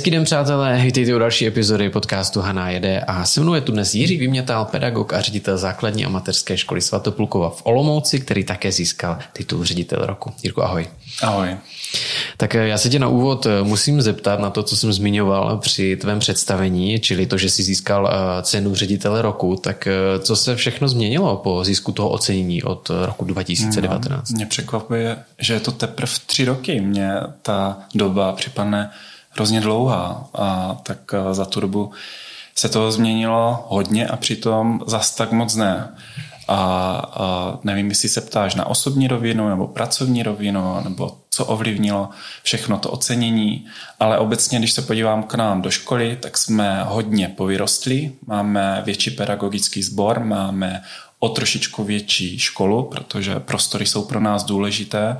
Hezký den, přátelé, vítejte u další epizody podcastu Haná jede a se mnou je tu dnes Jiří Vymětal, pedagog a ředitel základní a mateřské školy Svatopulkova v Olomouci, který také získal titul ředitel roku. Jirko, ahoj. Ahoj. Tak eh, já se tě na úvod eh, musím zeptat na to, co jsem zmiňoval při tvém představení, čili to, že jsi získal eh, cenu ředitele roku, tak co se všechno změnilo po získu toho ocenění od roku 2019? No, mě překvapuje, že je to teprve tři roky. Mně ta doba připadne hrozně dlouhá a tak eh, za tu dobu se to změnilo hodně a přitom zas tak moc ne. A, a nevím, jestli se ptáš na osobní rovinu nebo pracovní rovinu, nebo co ovlivnilo všechno to ocenění, ale obecně, když se podívám k nám do školy, tak jsme hodně povyrostli, máme větší pedagogický sbor, máme o trošičku větší školu, protože prostory jsou pro nás důležité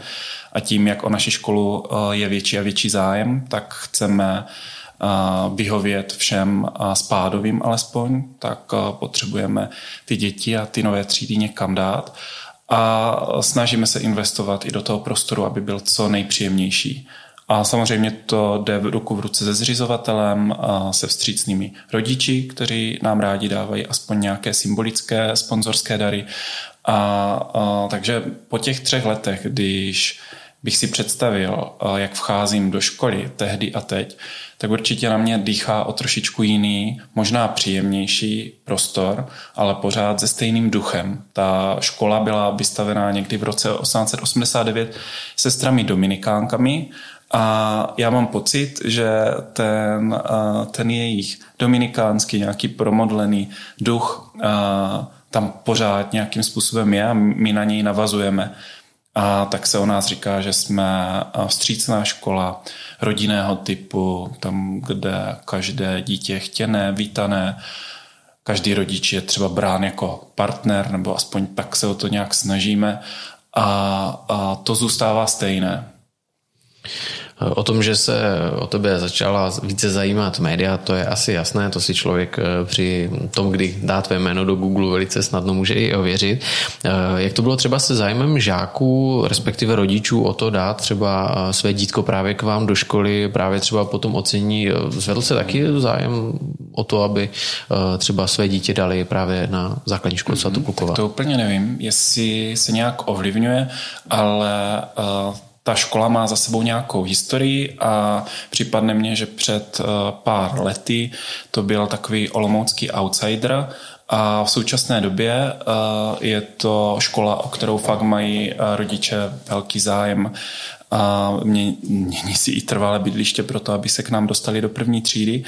a tím, jak o naši školu eh, je větší a větší zájem, tak chceme eh, vyhovět všem eh, spádovým alespoň, tak potřebujeme ty děti a ty nové třídy někam dát a snažíme se investovat i do toho prostoru, aby byl co nejpříjemnější. A samozřejmě to jde v ruku v ruce se zřizovatelem, a se vstřícnými rodiči, kteří nám rádi dávají aspoň nějaké symbolické sponzorské dary. A, a, takže po těch třech letech, když bych si představil, jak vcházím do školy tehdy a teď, tak určitě na mě dýchá o trošičku jiný, možná příjemnější prostor, ale pořád se stejným duchem. Ta škola byla vystavená někdy v roce 1889 sestrami dominikánkami a já mám pocit, že ten, ten jejich dominikánský nějaký promodlený duch tam pořád nějakým způsobem je a my na něj navazujeme. A tak se o nás říká, že jsme vstřícná škola rodinného typu, tam, kde každé dítě je chtěné, vítané, každý rodič je třeba brán jako partner, nebo aspoň tak se o to nějak snažíme. A, a to zůstává stejné. O tom, že se o tebe začala více zajímat média, to je asi jasné, to si člověk eh, při tom, kdy dá tvé jméno do Google velice snadno může i ověřit. Eh, jak to bylo třeba se zájmem žáků, respektive rodičů o to dát třeba eh, své dítko právě k vám do školy, právě třeba po tom ocení, zvedl se taky zájem o to, aby třeba své dítě dali právě na základní školu mm-hmm, Svatopulkova? To úplně nevím, jestli se nějak ovlivňuje, ale ta škola má za sebou nějakou historii a připadne mně, že před eh, pár lety to byl takový olomoucký outsider a v současné době eh, je to škola, o kterou fakt mají eh, rodiče velký zájem a mění si i trvalé bydliště pro to, aby se k nám dostali do první třídy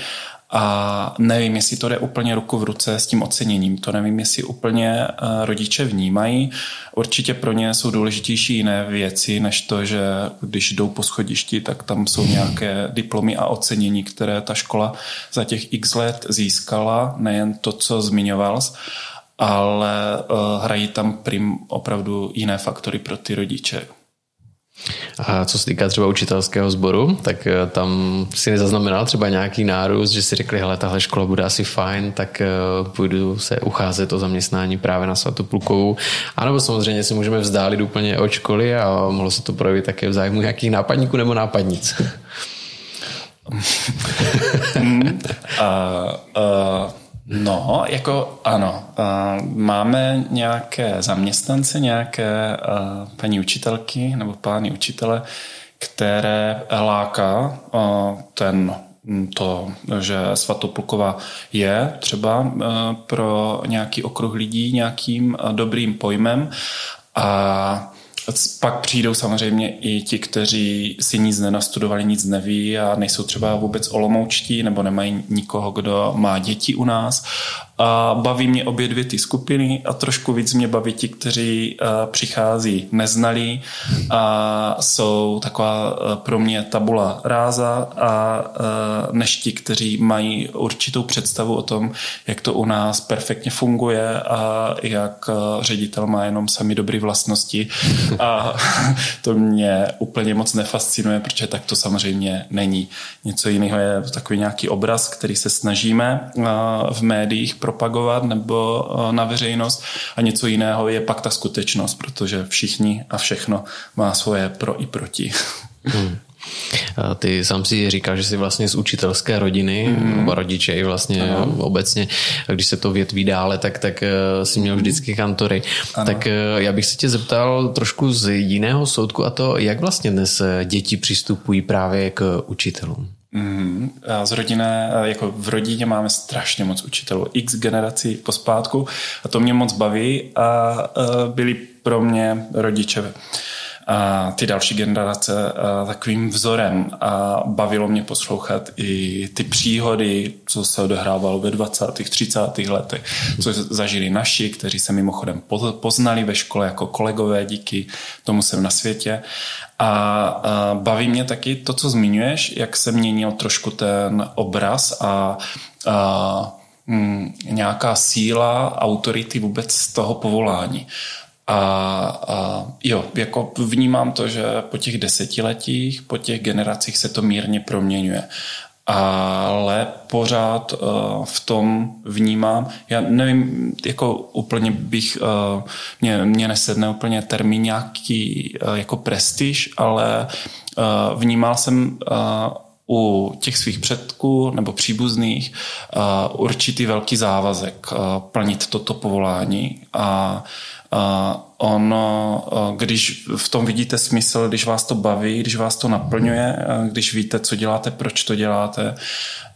a nevím, jestli to jde úplně ruku v ruce s tím oceněním. To nevím, jestli úplně eh, rodiče vnímají. Určitě pro ně jsou důležitější jiné věci, než to, že když jdou po schodišti, tak tam jsou nějaké diplomy a ocenění, které ta škola za těch x let získala. Nejen to, co zmiňoval, ale eh, hrají tam prim opravdu jiné faktory pro ty rodiče. A co se týká třeba učitelského sboru, tak eh, tam si nezaznamenal třeba nějaký nárůst, že si řekli, hele, tahle škola bude asi fajn, tak eh, půjdu se ucházet o zaměstnání právě na Svatoplukovou. A nebo samozřejmě si můžeme vzdálit úplně od školy a mohlo se to projevit také v zájmu nějakých nápadníků nebo nápadnic. uh, uh, No, jako ano. Máme nějaké zaměstnance, nějaké paní učitelky nebo pány učitele, které láká ten to, že Svatopluková je třeba pro nějaký okruh lidí nějakým dobrým pojmem a pak přijdou samozřejmě i ti, kteří si nic nenastudovali, nic neví a nejsou třeba vůbec olomoučtí nebo nemají nikoho, kdo má děti u nás a baví mě obě dvě ty skupiny a trošku víc mě baví ti, kteří uh, přichází neznalí a jsou taková uh, pro mě tabula ráza a uh, než ti, kteří mají určitou představu o tom, jak to u nás perfektně funguje a jak ředitel má jenom sami dobré vlastnosti a to mě úplně moc nefascinuje, protože tak to samozřejmě není. Něco jiného je takový nějaký obraz, který se snažíme v médiích propagovat nebo eh, na veřejnost a něco jiného je pak ta skutečnost, protože všichni a všechno má svoje pro i proti. Hmm. Ty sám si říkal, že jsi vlastně z učitelské rodiny, mm. rodiče i vlastně ano. obecně, když se to větví dále, tak, tak si měl vždycky kantory. Ano. Tak já bych se tě zeptal trošku z jiného soudku a to, jak vlastně dnes děti přistupují právě k učitelům. Mm, z rodiny, jako v rodině máme strašně moc učitelů, x generací pospátku. A to mě moc baví a byli pro mě rodiče ty další generace takovým vzorem a bavilo mě poslouchat i ty příhody, co se odehrávalo ve 20. 30. letech, co zažili naši, kteří se mimochodem poznali ve škole jako kolegové díky tomu jsem na světě a, baví mě taky to, co zmiňuješ, jak se měnil trošku ten obraz a, a mm, nějaká síla, autority vůbec z toho povolání. A, a jo, jako vnímám to, že po těch desetiletích, po těch generacích se to mírně proměňuje. Ale pořád uh, v tom vnímám, já nevím, jako úplně bych, uh, mě, mě nesedne úplně termín nějaký uh, jako prestiž, ale vnímal jsem u těch svých předků nebo příbuzných uh, určitý velký závazek uh, plnit toto povolání. A uh, on, když v tom vidíte smysl, když vás to baví, když vás to naplňuje, když víte, co děláte, proč to děláte,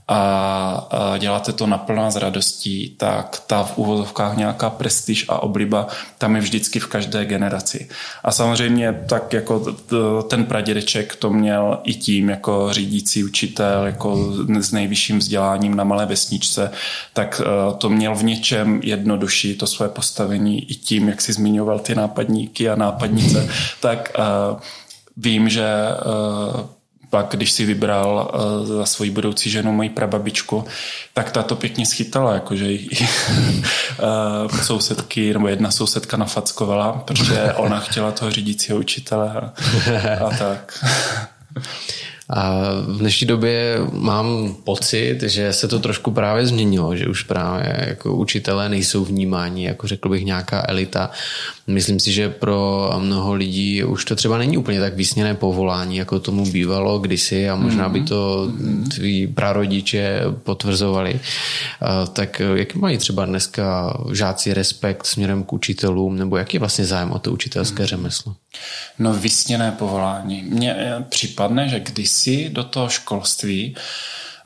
a děláte to naplno s radostí, tak ta v úvodovkách nějaká prestiž a obliba tam je vždycky v každé generaci. A samozřejmě tak jako ten pradědeček to měl i tím jako řídící učitel, jako s nejvyšším vzděláním na malé vesničce, tak e, to měl v něčem jednodušší to své postavení i tím, jak si zmiňoval ty nápadníky a nápadnice, tak e, vím, že e, pak, když si vybral uh, za svoji budoucí ženu moji prababičku, tak ta to pěkně schytala, jakože uh, sousedky, nebo jedna sousedka nafackovala, protože ona chtěla toho řídícího učitele a, a tak. A v dnešní době mám pocit, že se to trošku právě změnilo, že už právě jako učitelé nejsou vnímáni, jako řekl bych nějaká elita. Myslím si, že pro mnoho lidí už to třeba není úplně tak vysněné povolání, jako tomu bývalo kdysi a možná by to tví prarodiče potvrzovali. Tak jaký mají třeba dneska žáci respekt směrem k učitelům, nebo jaký je vlastně zájem o to učitelské řemeslo? No vysněné povolání. Mně připadne, že kdysi do toho školství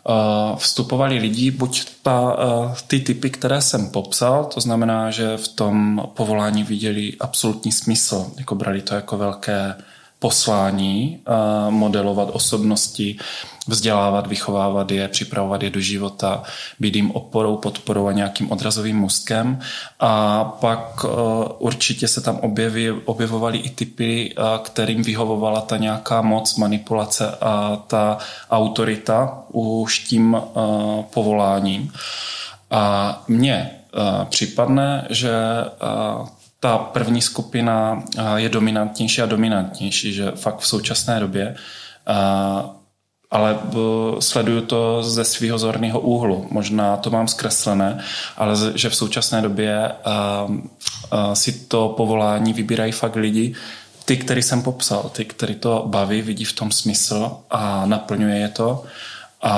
uh, vstupovali lidi, buď ta, uh, ty typy, které jsem popsal, to znamená, že v tom povolání viděli absolutní smysl, jako brali to jako velké poslání, uh, modelovat osobnosti, vzdělávat, vychovávat je, připravovat je do života, být jim oporou, podporou a nějakým odrazovým můstkem. A pak uh, určitě se tam objeví, objevovaly i typy, uh, kterým vyhovovala ta nějaká moc, manipulace a ta autorita už tím povoláním. A mně připadne, že ta první skupina je dominantnější a dominantnější, že fakt v současné době ale sleduju to ze svého zorného úhlu. Možná to mám zkreslené, ale že v současné době si to povolání vybírají fakt lidi, ty, který jsem popsal, ty, který to baví, vidí v tom smysl a naplňuje je to. A,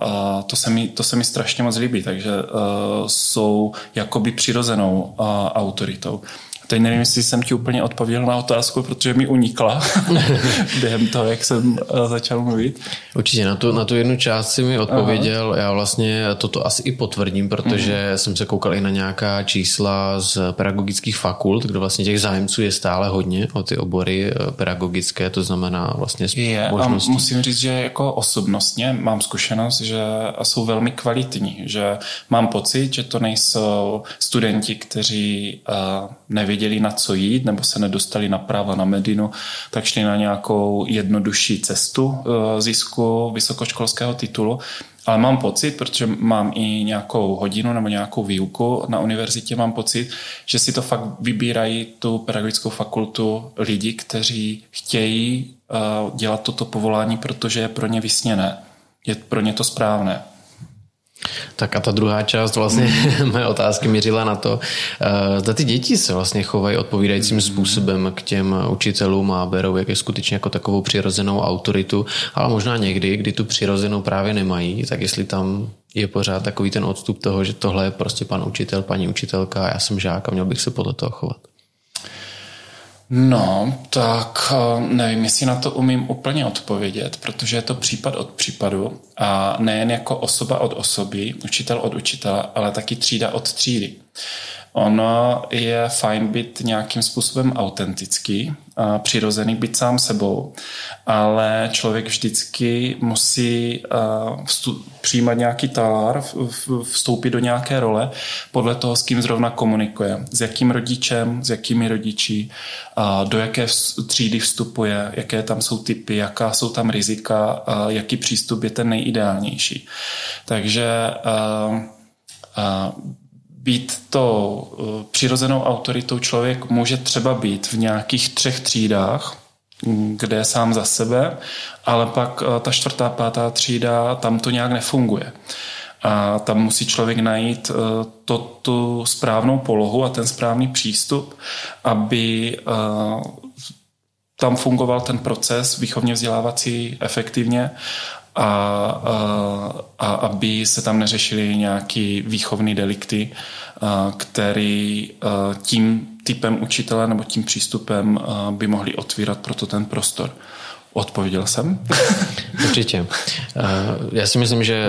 a to, se mi, to se mi strašně moc líbí, takže uh, jsou jakoby přirozenou uh, autoritou. Teď nevím, jestli jsem ti úplně odpověděl na otázku, protože mi unikla během toho, jak jsem eh, začal mluvit. Určitě, na tu, na tu jednu část si mi odpověděl. Aha. Já vlastně toto asi i potvrdím, protože mm. jsem se koukal i na nějaká čísla z pedagogických fakult, kde vlastně těch zájemců je stále hodně o ty obory eh, pedagogické, to znamená vlastně je. A musím říct, že jako osobnostně mám zkušenost, že jsou velmi kvalitní, že mám pocit, že to nejsou studenti, kteří uh, nevidí nevěděli na co jít nebo se nedostali na práva na Medinu, tak šli na nějakou jednodušší cestu eh, zisku vysokoškolského titulu. Ale mám pocit, protože mám i nějakou hodinu nebo nějakou výuku na univerzitě, mám pocit, že si to fakt vybírají tu pedagogickou fakultu lidi, kteří chtějí eh, dělat toto povolání, protože je pro ně vysněné. Je pro ně to správné. Tak a ta druhá část vlastně mé otázky mířila na to, eh, zda ty děti se vlastně chovají odpovídajícím způsobem k těm učitelům a berou jak je skutečně jako takovou přirozenou autoritu, ale možná někdy, kdy tu přirozenou právě nemají, tak jestli tam je pořád takový ten odstup toho, že tohle je prostě pan učitel, paní učitelka já jsem žák a měl bych se podle toho chovat. No, tak eh, nevím, jestli na to umím úplně odpovědět, protože je to případ od případu a nejen jako osoba od osoby, učitel od učitele, ale taky třída od třídy. Ono je fajn být nějakým způsobem autentický, a přirozený, být sám sebou, ale člověk vždycky musí vstup, přijímat nějaký talár, vstoupit do nějaké role podle toho, s kým zrovna komunikuje, s jakým rodičem, s jakými rodiči, do jaké třídy vstupuje, jaké tam jsou typy, jaká jsou tam rizika, jaký přístup je ten nejideálnější. Takže být to eh, přirozenou autoritou člověk může třeba být v nějakých třech třídách, mm, kde je sám za sebe, ale pak eh, ta čtvrtá, pátá třída, tam to nějak nefunguje. A tam musí člověk najít eh, to, tu správnou polohu a ten správný přístup, aby tam fungoval ten proces výchovně vzdělávací efektivně a, a, a aby se tam neřešily nějaké výchovné delikty, který tím typem učitele nebo tím přístupem by mohli otvírat proto ten prostor. Odpověděl jsem? Určitě. Já si myslím, že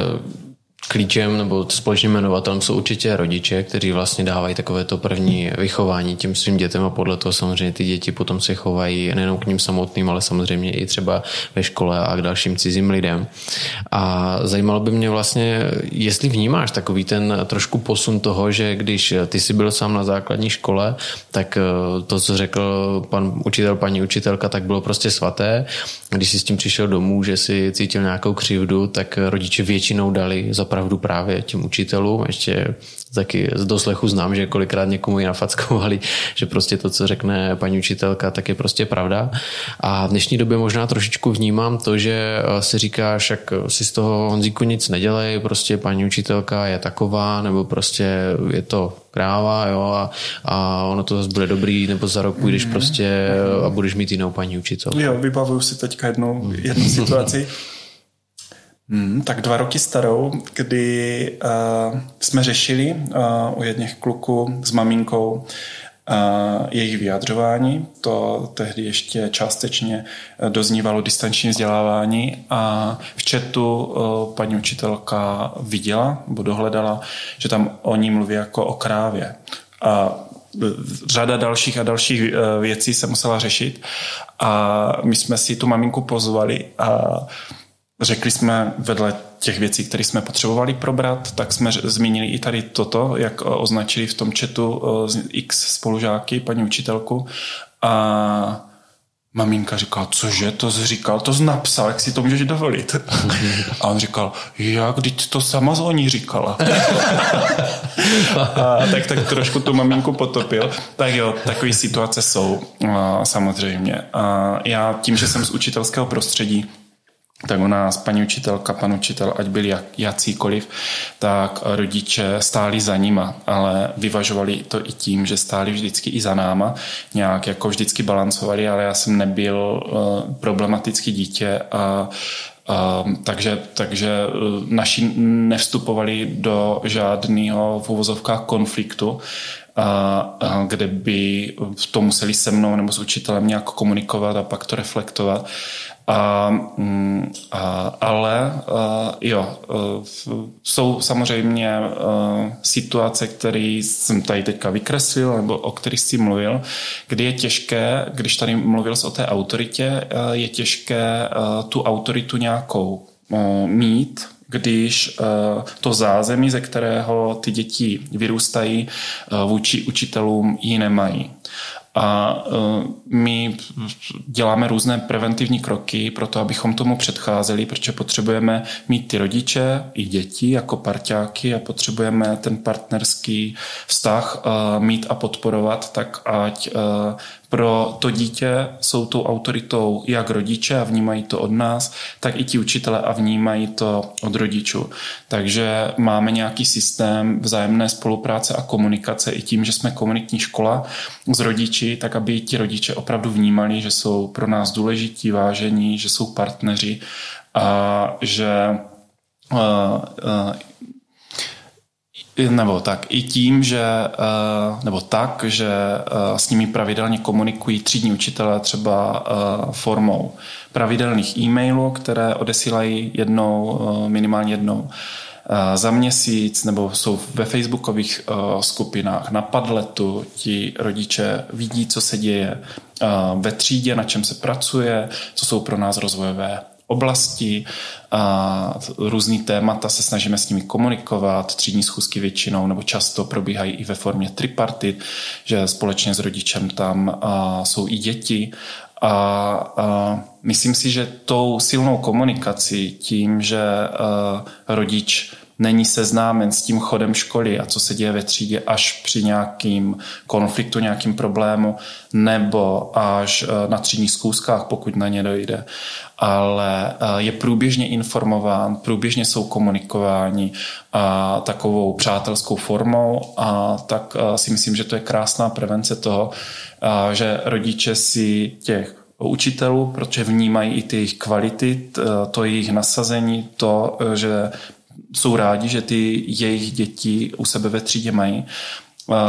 klíčem nebo společným jmenovatelem jsou určitě rodiče, kteří vlastně dávají takové to první vychování těm svým dětem a podle toho samozřejmě ty děti potom se chovají nejenom k ním samotným, ale samozřejmě i třeba ve škole a k dalším cizím lidem. A zajímalo by mě vlastně, jestli vnímáš takový ten trošku posun toho, že když ty jsi byl sám na základní škole, tak eh, to, co řekl pan učitel, paní učitelka, tak bylo prostě svaté. Když jsi s tím přišel domů, že si cítil nějakou křivdu, tak rodiče většinou dali za pravdu právě těm učitelům. Ještě taky z doslechu znám, že kolikrát někomu ji nafackovali, že prostě to, co řekne paní učitelka, tak je prostě pravda. A v dnešní době možná trošičku vnímám to, že eh, si říká, však si z toho Honzíku nic nedělej, prostě paní učitelka je taková, nebo prostě je to kráva, jo, a, a ono to zase bude dobrý, nebo za rok půjdeš mm-hmm. prostě a budeš mít jinou paní učitelku. Jo, vybavuju si teďka jednu, jednu situaci. Hmm, tak dva roky starou, kdy uh, jsme řešili uh, u jedných kluků s maminkou uh, jejich vyjadřování. To tehdy ještě částečně doznívalo distanční vzdělávání a v chatu uh, paní učitelka viděla nebo dohledala, že tam oni mluví jako o krávě. A řada dalších a dalších věcí se musela řešit a my jsme si tu maminku pozvali a Řekli jsme vedle těch věcí, které jsme potřebovali probrat, tak jsme zmínili i tady toto, jak označili v tom chatu eh, x spolužáky, paní učitelku. A maminka říkala, cože, to jsi říkal, to jsi napsal, jak si to můžeš dovolit. A on říkal, jak, když to sama zvoní říkala. a, tak, tak trošku tu maminku potopil. Tak jo, takové situace jsou, a, samozřejmě. A já tím, že jsem z učitelského prostředí, tak u nás paní učitelka, pan učitel, ať byli jak, jakýkoliv, tak rodiče stáli za nima, ale vyvažovali to i tím, že stáli vždycky i za náma, nějak jako vždycky balancovali, ale já jsem nebyl uh, problematický dítě a Uh, takže, takže uh, naši nevstupovali do žádného v uvozovkách konfliktu, a kde by to museli se mnou nebo s učitelem nějak komunikovat a pak to reflektovat. A, mm, a, ale a, jo, jsou samozřejmě a, situace, které jsem tady teďka vykreslil nebo o kterých jsi mluvil, kdy je těžké, když tady mluvil jsi o té autoritě, je těžké tu autoritu nějakou mít, když to zázemí, ze kterého ty děti vyrůstají, vůči učitelům ji nemají. A e, my děláme různé preventivní kroky pro to, abychom tomu předcházeli, protože potřebujeme mít ty rodiče i děti jako parťáky a potřebujeme ten partnerský vztah e, mít a podporovat tak, ať e, pro to dítě jsou tou autoritou jak rodiče a vnímají to od nás, tak i ti učitele a vnímají to od rodičů. Takže máme nějaký systém vzájemné spolupráce a komunikace i tím, že jsme komunitní škola s rodiči, tak aby ti rodiče opravdu vnímali, že jsou pro nás důležití, vážení, že jsou partneři a že uh, uh, nebo tak i tím, že, eh, nebo tak, že eh, s nimi pravidelně komunikují třídní učitelé třeba eh, formou pravidelných e-mailů, které odesílají jednou, minimálně jednou za měsíc, nebo jsou ve facebookových skupinách. Na Padletu, ti rodiče vidí, co se děje ve třídě, na čem se pracuje, co jsou pro nás rozvojové oblasti, a různý témata se snažíme s nimi komunikovat, třídní schůzky většinou nebo často probíhají i ve formě tripartit, že společně s rodičem tam jsou i děti. A, a myslím si, že tou silnou komunikací, tím, že rodič není seznámen s tím chodem školy a co se děje ve třídě až při nějakým konfliktu, nějakým problému, nebo až na třídních zkouškách, pokud na ně dojde, ale eh, je průběžně informován, průběžně jsou komunikováni a takovou přátelskou formou a tak eh, si myslím, že to je krásná prevence toho, eh, že rodiče si těch učitelů, protože vnímají i ty jejich kvality, to jejich nasazení, to, že jsou rádi, že ty jejich děti u sebe ve třídě mají,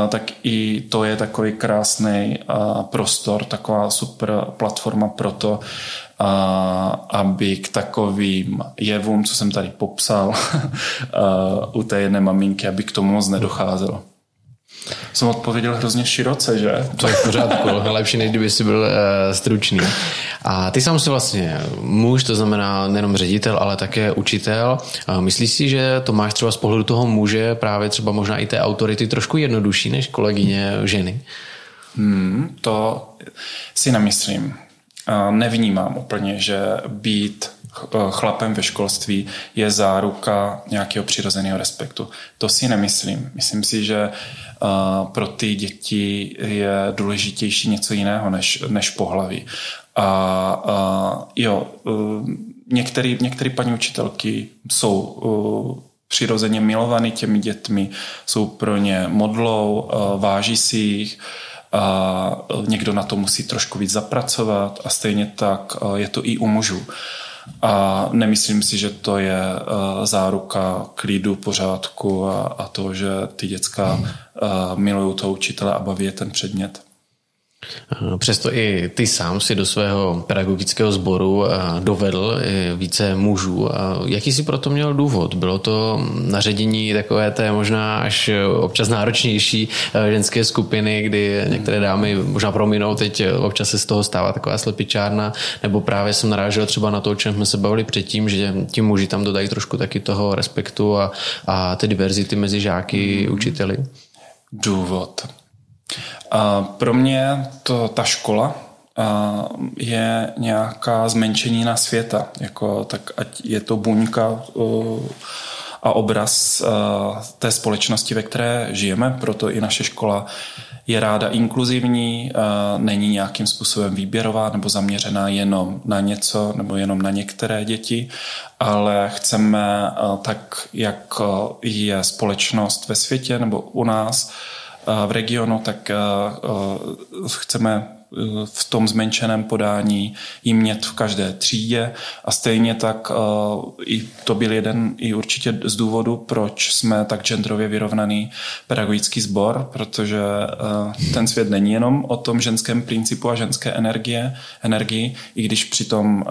tak i to je takový krásný prostor, taková super platforma pro to, aby k takovým jevům, co jsem tady popsal, u té jedné maminky, aby k tomu moc nedocházelo. Jsem odpověděl hrozně široce, že? To je v pořádku, lepší, než kdyby jsi byl uh, stručný. A ty sám jsi vlastně muž, to znamená nejenom ředitel, ale také učitel. Uh, myslíš si, že to máš třeba z pohledu toho muže právě třeba možná i té autority trošku jednodušší než kolegyně ženy? Hmm, to si nemyslím nevnímám úplně, že být chlapem ve školství je záruka nějakého přirozeného respektu. To si nemyslím. Myslím si, že pro ty děti je důležitější něco jiného než, než pohlaví. A, a jo, e, některé, některé paní učitelky jsou přirozeně milovaný těmi dětmi, jsou pro ně modlou, váží si jich, a někdo na to musí trošku víc zapracovat a stejně tak je to i u mužů. A nemyslím si, že to je záruka klidu, pořádku a, a to, že ty děcka milují toho učitele a baví je ten předmět. Eh, přesto i ty sám si do svého pedagogického sboru eh, dovedl více mužů. Jaký jsi proto měl důvod? Bylo to naředění takové té možná až občas náročnější eh, ženské skupiny, kdy některé dámy možná prominou, teď občas se z toho stává taková slepičárna, nebo právě jsem narážel třeba na to, o čem jsme se bavili předtím, že ti muži tam dodají trošku taky toho respektu a, a ty diverzity mezi žáky, učiteli? Důvod. A pro mě to, ta škola je nějaká zmenšenina světa. Jako, tak ať je to buňka a obraz té společnosti, ve které žijeme, proto i naše škola je ráda inkluzivní, není nějakým způsobem výběrová nebo zaměřená jenom na něco nebo jenom na některé děti, ale chceme tak, jak je společnost ve světě nebo u nás, v regionu, tak chceme v tom zmenšeném podání jí mět v každé třídě. A stejně tak i to byl jeden i určitě z důvodu, proč jsme tak genderově vyrovnaný pedagogický sbor, protože ten svět není jenom o tom ženském principu a ženské energie, energii, i když při, tom,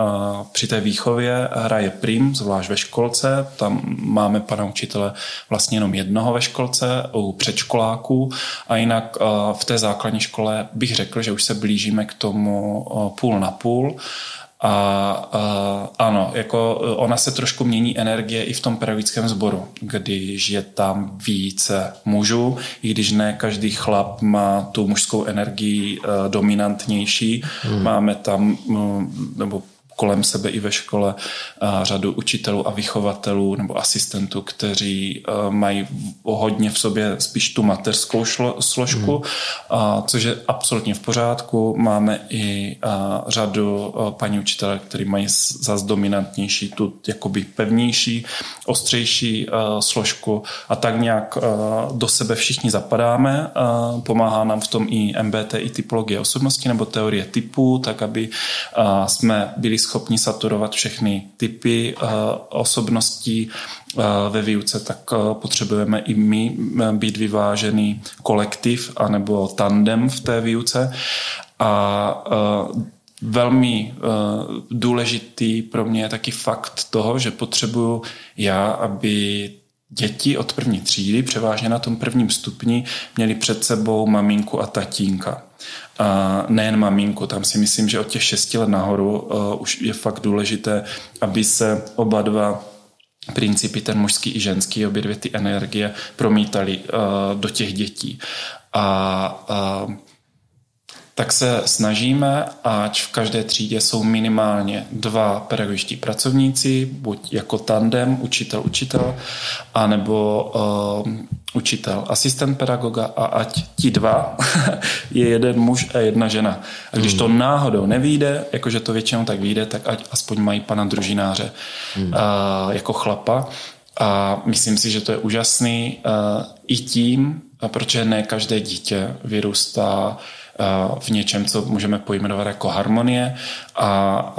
při té výchově hraje prim, zvlášť ve školce, tam máme pana učitele vlastně jenom jednoho ve školce, u předškoláků. A jinak v té základní škole bych řekl, že už se blíží blížíme k tomu půl na půl. A, a ano, jako ona se trošku mění energie i v tom pedagogickém sboru, když je tam více mužů, i když ne každý chlap má tu mužskou energii uh, dominantnější. Hmm. Máme tam, nebo kolem sebe i ve škole řadu učitelů a vychovatelů nebo asistentů, kteří mají hodně v sobě spíš tu mateřskou šlo, složku, hmm. což je absolutně v pořádku. Máme i řadu paní učitele, kteří mají zase dominantnější, tu jakoby pevnější, ostřejší složku a tak nějak do sebe všichni zapadáme. Pomáhá nám v tom i MBT, i typologie osobnosti nebo teorie typů, tak aby jsme byli schopni saturovat všechny typy osobností ve výuce, tak potřebujeme i my být vyvážený kolektiv anebo tandem v té výuce. A velmi důležitý pro mě je taky fakt toho, že potřebuju já, aby děti od první třídy, převážně na tom prvním stupni, měli před sebou maminku a tatínka. A nejen maminku, tam si myslím, že od těch šesti let nahoru uh, už je fakt důležité, aby se oba dva principy, ten mužský i ženský, obě dvě ty energie promítali uh, do těch dětí. A uh, tak se snažíme, ať v každé třídě jsou minimálně dva pedagogičtí pracovníci, buď jako tandem, učitel, učitel, anebo uh, učitel, asistent pedagoga a ať ti dva je jeden muž a jedna žena. A když mm. to náhodou nevíde, jakože to většinou tak vyjde, tak ať aspoň mají pana družináře mm. uh, jako chlapa. A myslím si, že to je úžasný uh, i tím, protože ne každé dítě vyrůstá v něčem, co můžeme pojmenovat jako harmonie a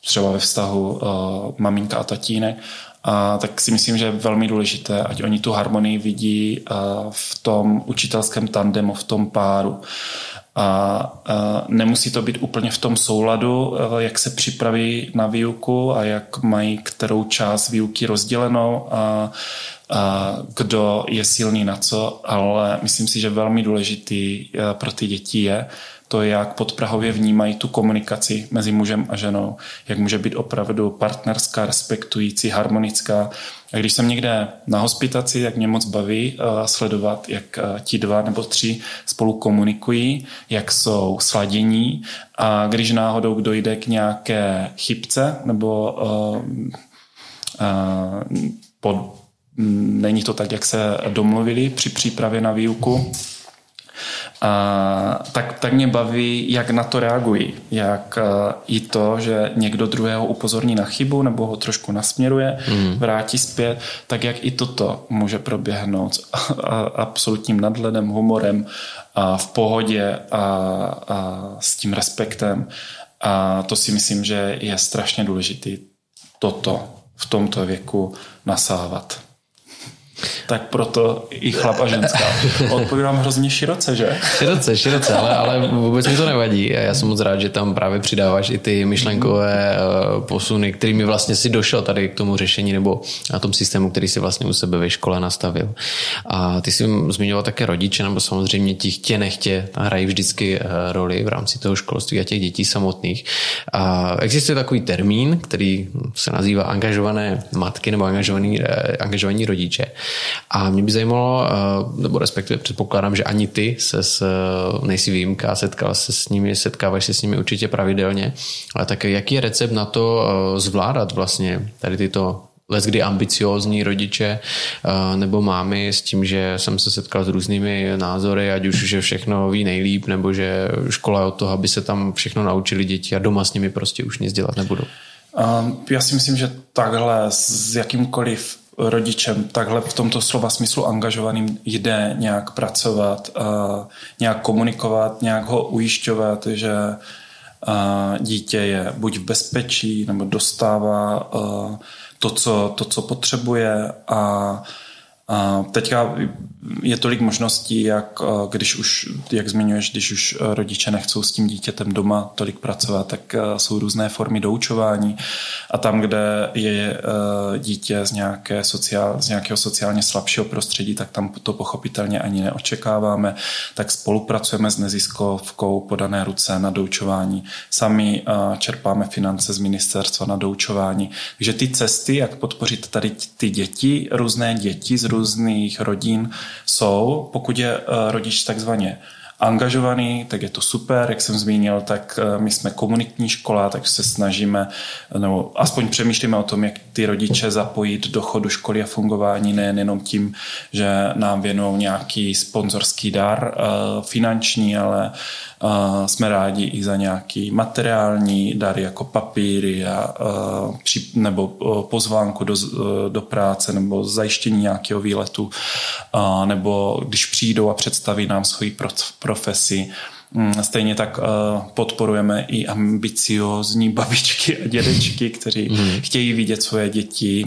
třeba ve vztahu maminka a tatínek. A tak si myslím, že je velmi důležité, ať oni tu harmonii vidí v tom učitelském tandemu, v tom páru. A, nemusí to být úplně v tom souladu, jak se připraví na výuku a jak mají kterou část výuky rozdělenou. A kdo je silný na co, ale myslím si, že velmi důležitý eh, pro ty děti je to, jak podprahově vnímají tu komunikaci mezi mužem a ženou, jak může být opravdu partnerská, respektující, harmonická. A když jsem někde na hospitaci, tak mě moc baví uh, sledovat, jak uh, ti dva nebo tři spolu komunikují, jak jsou sladění a když náhodou dojde k nějaké chybce nebo uh, uh, pod, není to tak, jak se domluvili při přípravě na výuku, a, tak, tak mě baví, jak na to reagují. Jak a, i to, že někdo druhého upozorní na chybu nebo ho trošku nasměruje, mm. vrátí zpět, tak jak i toto může proběhnout s a, absolutním nadhledem, humorem a v pohodě a, a s tím respektem. A to si myslím, že je strašně důležité toto v tomto věku nasávat tak proto i chlap a ženská. Odpovídám hrozně široce, že? Široce, široce, ale, ale vůbec mi to nevadí. Já jsem moc rád, že tam právě přidáváš i ty myšlenkové eh, posuny, kterými vlastně si došel tady k tomu řešení nebo na tom systému, který si vlastně u sebe ve škole nastavil. A ty jsi zmiňoval také rodiče, nebo samozřejmě ti chtě nechtě hrají vždycky eh, roli v rámci toho školství a těch dětí samotných. A existuje takový termín, který se nazývá angažované matky nebo angažovaní, eh, angažovaní rodiče. A mě by zajímalo, eh, nebo respektive předpokládám, že ani ty se s, eh, nejsi výjimka, setkal se s nimi, setkáváš se s nimi určitě pravidelně, ale tak jaký je recept na to eh, zvládat vlastně tady tyto les kdy ambiciózní rodiče nebo mámy s tím, že jsem se setkal s různými názory, ať už, že všechno ví nejlíp, nebo že škola je od toho, aby se tam všechno naučili děti a doma s nimi prostě už nic dělat nebudou. Já si myslím, že takhle s jakýmkoliv rodičem takhle v tomto slova smyslu angažovaným jde nějak pracovat, nějak komunikovat, nějak ho ujišťovat, že dítě je buď v bezpečí, nebo dostává to, co, to, co potřebuje. A a teďka je tolik možností, jak když už, jak zmiňuješ, když už rodiče nechcou s tím dítětem doma tolik pracovat, tak jsou různé formy doučování a tam, kde je dítě z, nějaké sociál, z nějakého sociálně slabšího prostředí, tak tam to pochopitelně ani neočekáváme, tak spolupracujeme s neziskovkou podané ruce na doučování. Sami čerpáme finance z ministerstva na doučování. Takže ty cesty, jak podpořit tady ty děti, různé děti z různých rodin jsou, pokud je eh, rodič takzvaně angažovaný, tak je to super, jak jsem zmínil, tak eh, my jsme komunitní škola, takže se snažíme, nebo aspoň přemýšlíme o tom, jak ty rodiče zapojit do chodu školy a fungování, nejen jenom tím, že nám věnou nějaký sponzorský dar eh, finanční, ale jsme rádi i za nějaký materiální dary jako papíry a, nebo pozvánku do, do práce nebo zajištění nějakého výletu nebo když přijdou a představí nám svoji profesi. Mm, stejně tak podporujeme i ambiciozní babičky a dědečky, kteří mm. chtějí vidět svoje děti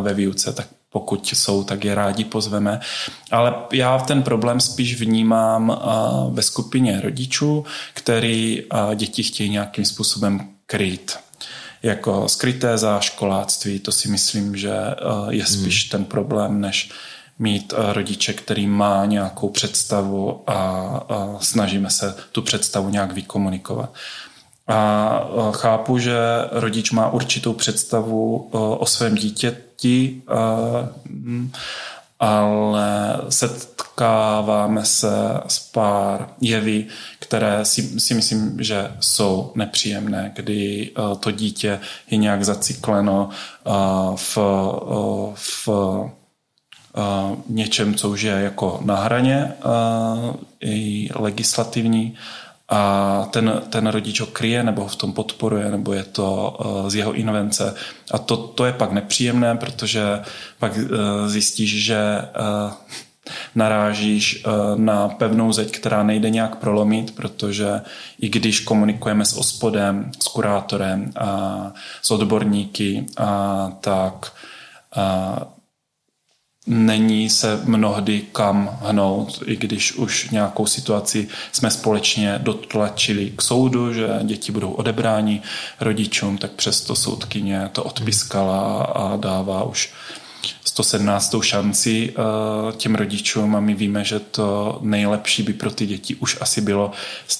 ve výuce, tak pokud jsou, tak je rádi pozveme. Ale já ten problém spíš vnímám ve skupině rodičů, který děti chtějí nějakým způsobem kryt. Jako skryté záškoláctví, to si myslím, že je hmm. spíš ten problém, než mít rodiče, který má nějakou představu a snažíme se tu představu nějak vykomunikovat. A chápu, že rodič má určitou představu o svém dítěti, ale setkáváme se s pár jevy, které si, si myslím, že jsou nepříjemné, kdy to dítě je nějak zacikleno v, v něčem, co už je jako na hraně i legislativní a ten, ten rodič ho kryje nebo ho v tom podporuje, nebo je to z jeho invence. A to, to je pak nepříjemné, protože pak uh, zjistíš, že uh, narážíš na pevnou zeď, která nejde nějak prolomit, protože i když komunikujeme s ospodem, s kurátorem a s odborníky, a tak a není se mnohdy kam hnout, i když už nějakou situaci jsme společně dotlačili k soudu, že děti budou odebráni rodičům, tak přesto soudkyně to odpiskala a dává už 117. šanci eh, těm rodičům a my víme, že to nejlepší by pro ty děti už asi bylo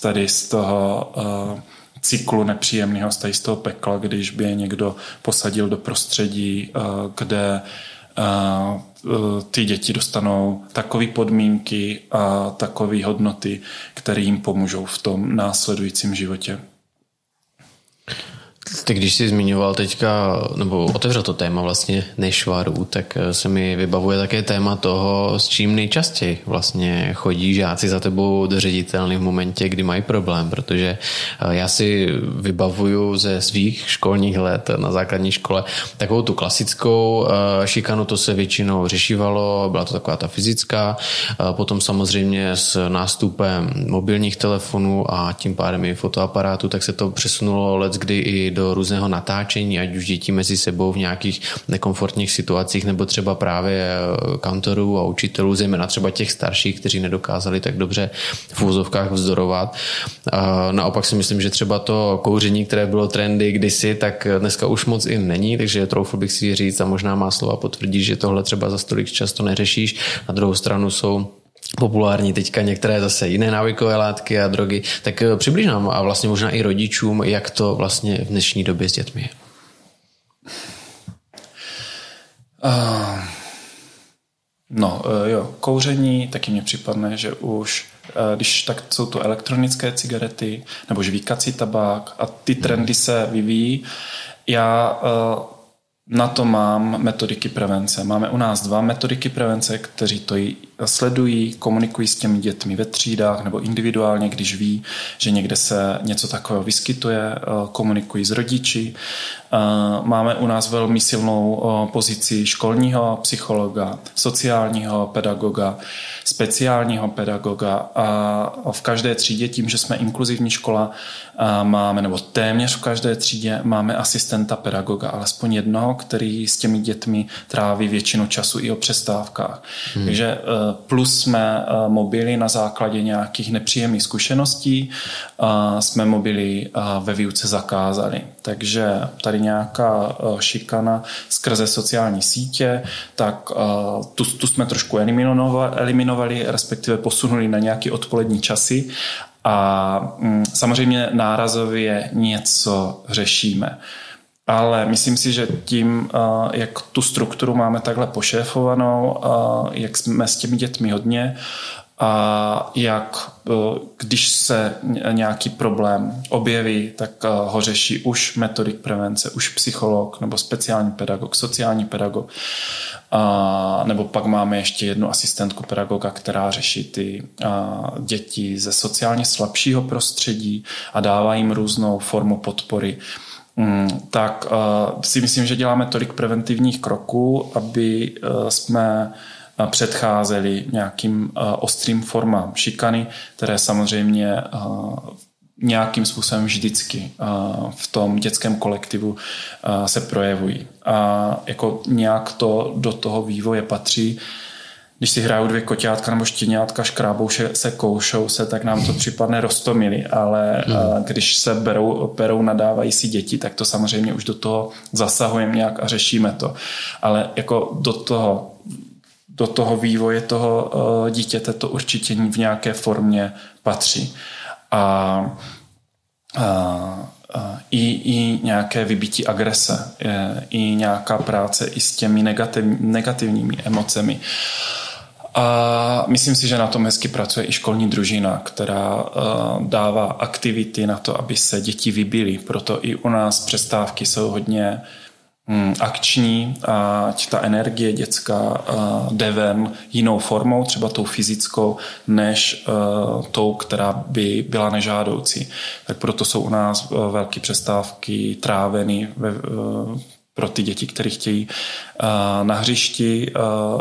tady z toho eh, cyklu nepříjemného, z toho pekla, když by je někdo posadil do prostředí, eh, kde ty děti dostanou takové podmínky a takové hodnoty, které jim pomůžou v tom následujícím životě. Ty když jsi zmiňoval teďka, nebo otevřel to téma vlastně nešvarů, tak eh, se mi vybavuje také téma toho, s čím nejčastěji vlastně chodí žáci za tebou do ředitelny v momentě, kdy mají problém, protože eh, já si vybavuju ze svých školních let na základní škole takovou tu klasickou eh, šikanu, to se většinou řešívalo, byla to taková ta fyzická, potom samozřejmě s nástupem mobilních telefonů a tím pádem i fotoaparátu, tak se to přesunulo let kdy i do různého natáčení, ať už děti mezi sebou v nějakých nekomfortních situacích, nebo třeba právě eh, kantorů a učitelů, zejména třeba těch starších, kteří nedokázali tak dobře v úzovkách vzdorovat. Naopak si myslím, že třeba to kouření, které bylo trendy kdysi, tak dneska už moc i není, takže troufl bych si říct a možná má slova potvrdí, že tohle třeba za stolik často neřešíš. Na druhou stranu jsou populární teďka některé zase jiné návykové látky a drogy, tak eh, přibliž nám a vlastně možná i rodičům, jak to vlastně v dnešní době s dětmi je. Uh, no, uh, jo, kouření, taky mně připadne, že už když tak jsou to elektronické cigarety nebo žvíkací tabák a ty trendy se vyvíjí. Já na to mám metodiky prevence. Máme u nás dva metodiky prevence, kteří to sledují, komunikují s těmi dětmi ve třídách nebo individuálně, když ví, že někde se něco takového vyskytuje, eh, komunikují s rodiči. Eh, máme u nás velmi silnou eh, pozici školního psychologa, sociálního pedagoga, speciálního pedagoga a v každé třídě, tím, že jsme inkluzivní škola, máme, nebo téměř v každé třídě máme asistenta pedagoga, alespoň jednoho, který s těmi dětmi tráví většinu času i o přestávkách. Hmm. Takže plus jsme mobily na základě nějakých nepříjemných zkušeností, jsme mobily ve výuce zakázali. Takže tady nějaká šikana skrze sociální sítě, tak tu, tu jsme trošku eliminovali, respektive posunuli na nějaké odpolední časy a mm, samozřejmě nárazově něco řešíme. Ale myslím si, že tím, jak tu strukturu máme takhle pošéfovanou, jak jsme s těmi dětmi hodně a jak když se nějaký problém objeví, tak ho řeší už metodik prevence, už psycholog nebo speciální pedagog, sociální pedagog. A, nebo pak máme ještě jednu asistentku pedagoga, která řeší ty a, děti ze sociálně slabšího prostředí a dává jim různou formu podpory. Mm, tak a, si myslím, že děláme tolik preventivních kroků, aby jsme předcházeli nějakým ostrým formám šikany, které samozřejmě nějakým způsobem vždycky v tom dětském kolektivu se projevují. A jako nějak to do toho vývoje patří. Když si hrajou dvě koťátka nebo štěňátka, škrábou se, koušou se, tak nám to připadne rostomily, ale hmm. když se berou, berou, nadávají si děti, tak to samozřejmě už do toho zasahujeme nějak a řešíme to. Ale jako do toho do toho vývoje toho dítěte to určitě v nějaké formě patří a, a, a i, i nějaké vybití agrese, i nějaká práce i s těmi negativ, negativními emocemi. A myslím si, že na tom hezky pracuje i školní družina, která dává aktivity na to, aby se děti vybily. Proto i u nás přestávky jsou hodně Hmm, akční, ať ta energie dětská jde ven jinou formou, třeba tou fyzickou, než tou, která by byla nežádoucí. Tak proto jsou u nás velké přestávky tráveny ve, pro ty děti, které chtějí na hřišti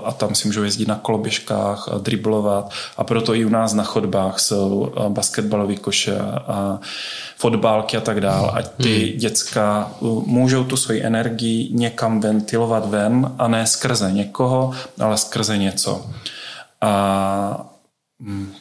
a tam si můžou jezdit na koloběžkách, driblovat a proto i u nás na chodbách jsou basketbalové koše a fotbálky a tak dále, ať ty hmm. děcka můžou tu svoji energii někam ventilovat ven a ne skrze někoho, ale skrze něco. A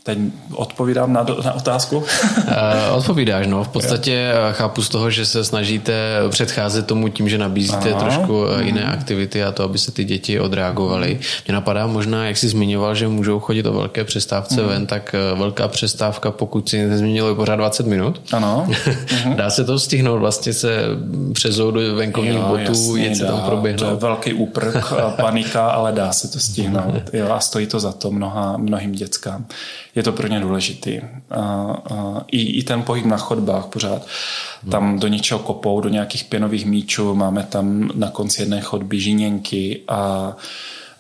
teď odpovídám na, na otázku? Eh, odpovídáš, no. V podstatě eh, chápu z toho, že se snažíte předcházet tomu tím, že nabízíte Aha. trošku eh, jiné hmm. aktivity a to, aby se ty děti odreagovaly. Mě napadá možná, jak jsi zmiňoval, že můžou chodit o velké přestávce hmm. ven, tak velká přestávka, pokud si nezměnilo, je pořád 20 minut. Ano. Mhm. dá se to stihnout vlastně se přezou do venkovních jo, botů, jen se tam proběhnout. To je velký úprk, panika, ale dá se to stihnout. Jo, a stojí to za to mnoha, mnohým dětskám je to pro ně důležitý. A, a, i, I ten pohyb na chodbách pořád. Tam do něčeho kopou, do nějakých pěnových míčů, máme tam na konci jedné chodby žiněnky a,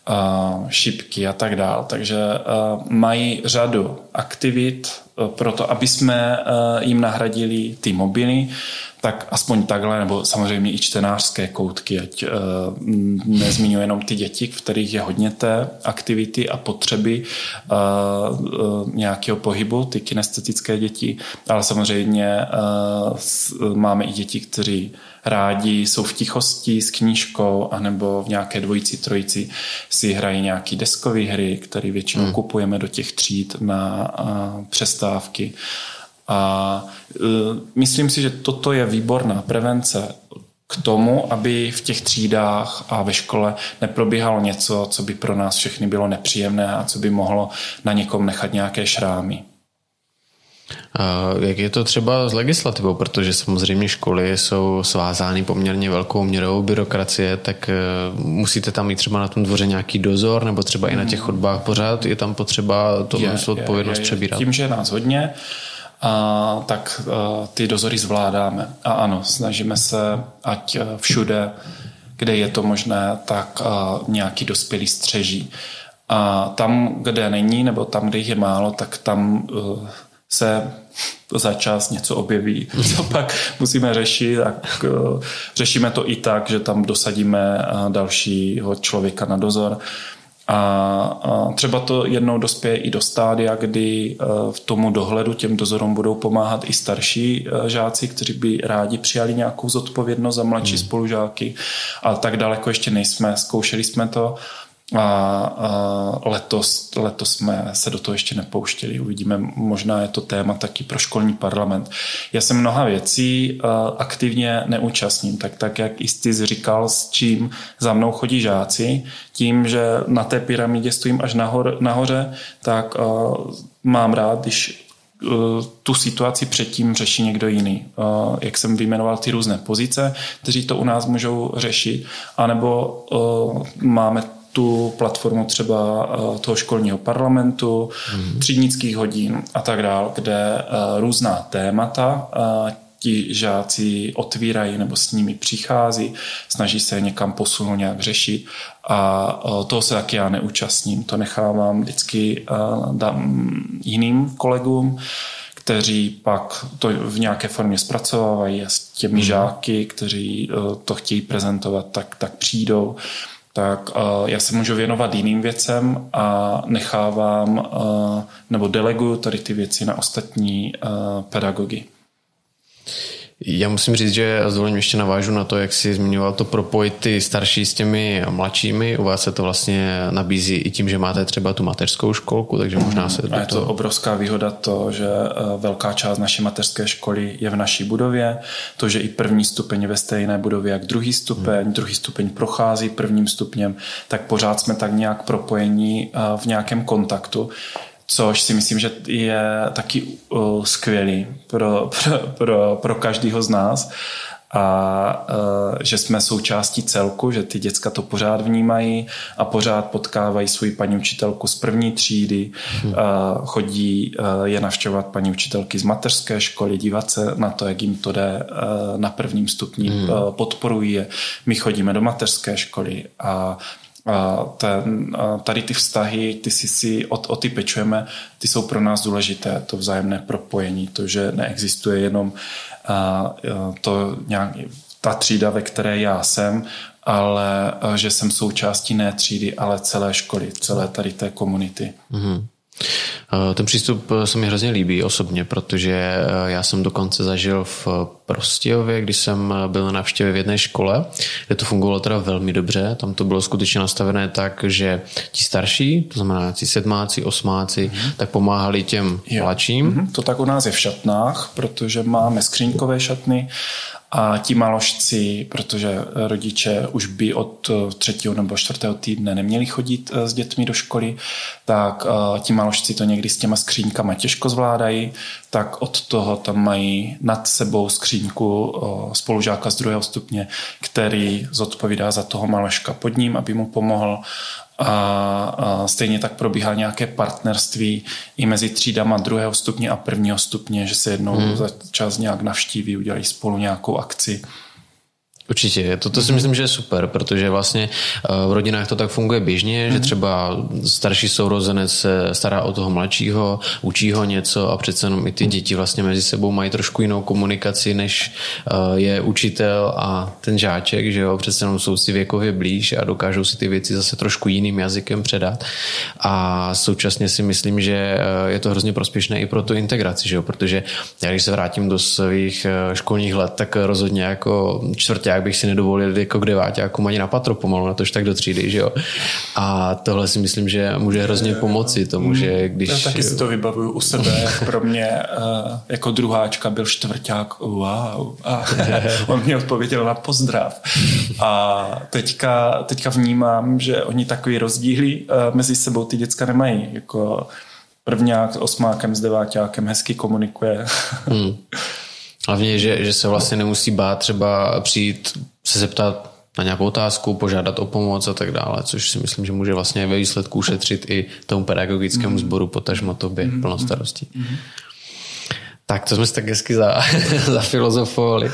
a šipky a tak dál. Takže mají řadu aktivit pro to, aby jsme jim nahradili ty mobily tak aspoň takhle, nebo samozřejmě i čtenářské koutky, ať uh, nezmiňuji jenom ty děti, v kterých je hodně té aktivity a potřeby uh, uh, nějakého pohybu, ty kinestetické děti, ale samozřejmě uh, máme i děti, kteří rádi jsou v tichosti s knížkou anebo v nějaké dvojici, trojici si hrají nějaké deskové hry, které většinou hmm. kupujeme do těch tříd na uh, přestávky. A e, myslím si, že toto je výborná prevence k tomu, aby v těch třídách a ve škole neprobíhalo něco, co by pro nás všechny bylo nepříjemné a co by mohlo na někom nechat nějaké šrámy. A jak je to třeba s legislativou, protože samozřejmě školy jsou svázány poměrně velkou měrou byrokracie, tak e, musíte tam mít třeba na tom dvoře nějaký dozor, nebo třeba i na těch chodbách pořád je tam potřeba to odpovědnost je, je, je. přebírat. Tím, že je nás hodně, a, tak a, ty dozory zvládáme. A ano, snažíme se, ať všude, kde je to možné, tak a, nějaký dospělý střeží. A tam, kde není, nebo tam, kde jich je málo, tak tam se za čas něco objeví, co pak musíme řešit. Tak, řešíme to i tak, že tam dosadíme dalšího člověka na dozor a, třeba to jednou dospěje i do stádia, kdy e, v tomu dohledu těm dozorům budou pomáhat i starší e, žáci, kteří by rádi přijali nějakou zodpovědnost za mladší hmm. spolužáky. A tak daleko ještě nejsme. Zkoušeli jsme to a, a letos, letos jsme se do toho ještě nepouštěli. Uvidíme, možná je to téma taky pro školní parlament. Já jsem mnoha věcí aktivně neúčastním, tak, tak jak i ty říkal, s čím za mnou chodí žáci, tím, že na té pyramidě stojím až nahor, nahoře, tak mám rád, když tu situaci předtím řeší někdo jiný. Jak jsem vyjmenoval ty různé pozice, kteří to u nás můžou řešit, anebo máme tu platformu třeba toho školního parlamentu, mm. třídnických hodin a tak dále, kde různá témata ti žáci otvírají nebo s nimi přichází, snaží se někam posunout, nějak řešit a toho se taky já neúčastním. To nechávám vždycky dám jiným kolegům, kteří pak to v nějaké formě zpracovávají a s těmi mm. žáky, kteří to chtějí prezentovat, tak, tak přijdou tak já se můžu věnovat jiným věcem a nechávám nebo deleguju tady ty věci na ostatní pedagogy. Já musím říct, že s dovolením ještě navážu na to, jak jsi zmiňoval to propojit ty starší s těmi mladšími. U vás se to vlastně nabízí i tím, že máte třeba tu mateřskou školku, takže možná se... A je to obrovská výhoda to, že eh, velká část naší mateřské školy je v naší budově, to, že i první stupeň je ve stejné budově jak druhý stupeň, hmm. druhý stupeň prochází prvním stupněm, tak pořád jsme tak nějak propojení eh, v nějakém kontaktu což si myslím, že je taky uh, skvělý pro, pro, pro, pro každého z nás a uh, že jsme součástí celku, že ty děcka to pořád vnímají a pořád potkávají svou paní učitelku z první třídy, hmm. uh, chodí uh, je navštěvovat paní učitelky z mateřské školy, dívat se na to, jak jim to jde uh, na prvním stupni, hmm. uh, podporují je. My chodíme do mateřské školy a ten, tady ty vztahy, ty si, si o, o ty pečujeme, ty jsou pro nás důležité, to vzájemné propojení, to, že neexistuje jenom to nějak, ta třída, ve které já jsem, ale že jsem součástí ne třídy, ale celé školy, celé tady té komunity. Mm-hmm. Eh, ten přístup eh, se mi hrozně líbí osobně, protože eh, já jsem dokonce zažil v Prostějově, když jsem byl na návštěvě v jedné škole, kde to fungovalo teda velmi dobře. Tam to bylo skutečně nastavené tak, že ti starší, to znamená ti sedmáci, osmáci, mm-hmm. tak pomáhali těm mladším. Mm-hmm. To tak u nás je v šatnách, protože máme skříňkové šatny a ti maložci, protože rodiče už by od třetího nebo čtvrtého týdne neměli chodit eh, s dětmi do školy, tak eh, ti maložci to někdy s těma skříňkama těžko zvládají, tak od toho tam mají nad sebou skříňku eh, spolužáka z druhého stupně, který zodpovídá za toho maloška pod ním, aby mu pomohl a, stejně tak probíhá nějaké partnerství i mezi třídama druhého stupně a prvního stupně, že se jednou hmm. za čas nějak navštíví, udělají spolu nějakou akci. Určitě, to, to si myslím, že je super, protože vlastně eh, v rodinách to tak funguje běžně, mm-hmm. že mhm. třeba starší sourozenec se stará o toho mladšího, učí ho něco a přece jenom i ty děti vlastně mezi sebou mají trošku jinou komunikaci, než eh, je učitel a ten žáček, že jo, přece jenom jsou si věkově blíž a dokážou si ty věci zase trošku jiným jazykem předat a současně si myslím, že eh, je to hrozně prospěšné i pro tu integraci, že jo, protože já když se vrátím do svých školních let, tak rozhodně jako čtvrtě jak bych si nedovolil jako kde jako ani na patro pomalu, na tož tak do třídy, že jo. A tohle si myslím, že může hrozně pomoci tomu, že když... Já taky si to vybavuju u sebe, pro mě uh, jako druháčka byl čtvrták, wow. A on mě odpověděl na pozdrav. A teďka, teďka vnímám, že oni takový rozdíly uh, mezi sebou ty děcka nemají. Jako prvňák s osmákem, s deváťákem hezky komunikuje. Hmm. Hlavně, že, že se vlastně nemusí bát třeba přijít se zeptat na nějakou otázku, požádat o pomoc a tak dále, což si myslím, že může vlastně ve výsledku ušetřit i tomu pedagogickému mm. sboru, potažmo tobě mm. plnostarostí. Mm. Tak to jsme si tak hezky za, zafilozofovali.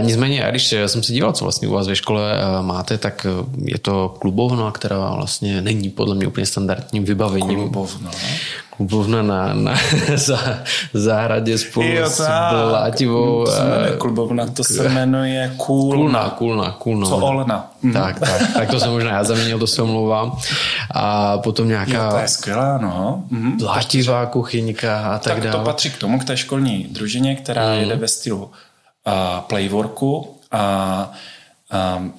Nicméně, a když jsem se díval, co vlastně u vás ve škole máte, tak je to klubovna, která vlastně není podle mě úplně standardním vybavením. Klubovna. Klubovna na, na zahradě spolu jo, s Blátivou. To se jmenuje klubovna, to se jmenuje Kůlna. Kůlna, Kůlna. Co Olna. Mhm. Tak, tak, tak to jsem možná já zaměnil, to se omlouvám. A potom nějaká... Jo, to je skvělá, no. Mhm. Blátivá kuchyňka a tak, tak dále. to patří k tomu, k té školní družině, která mm. jede ve stylu uh, playworku a Um,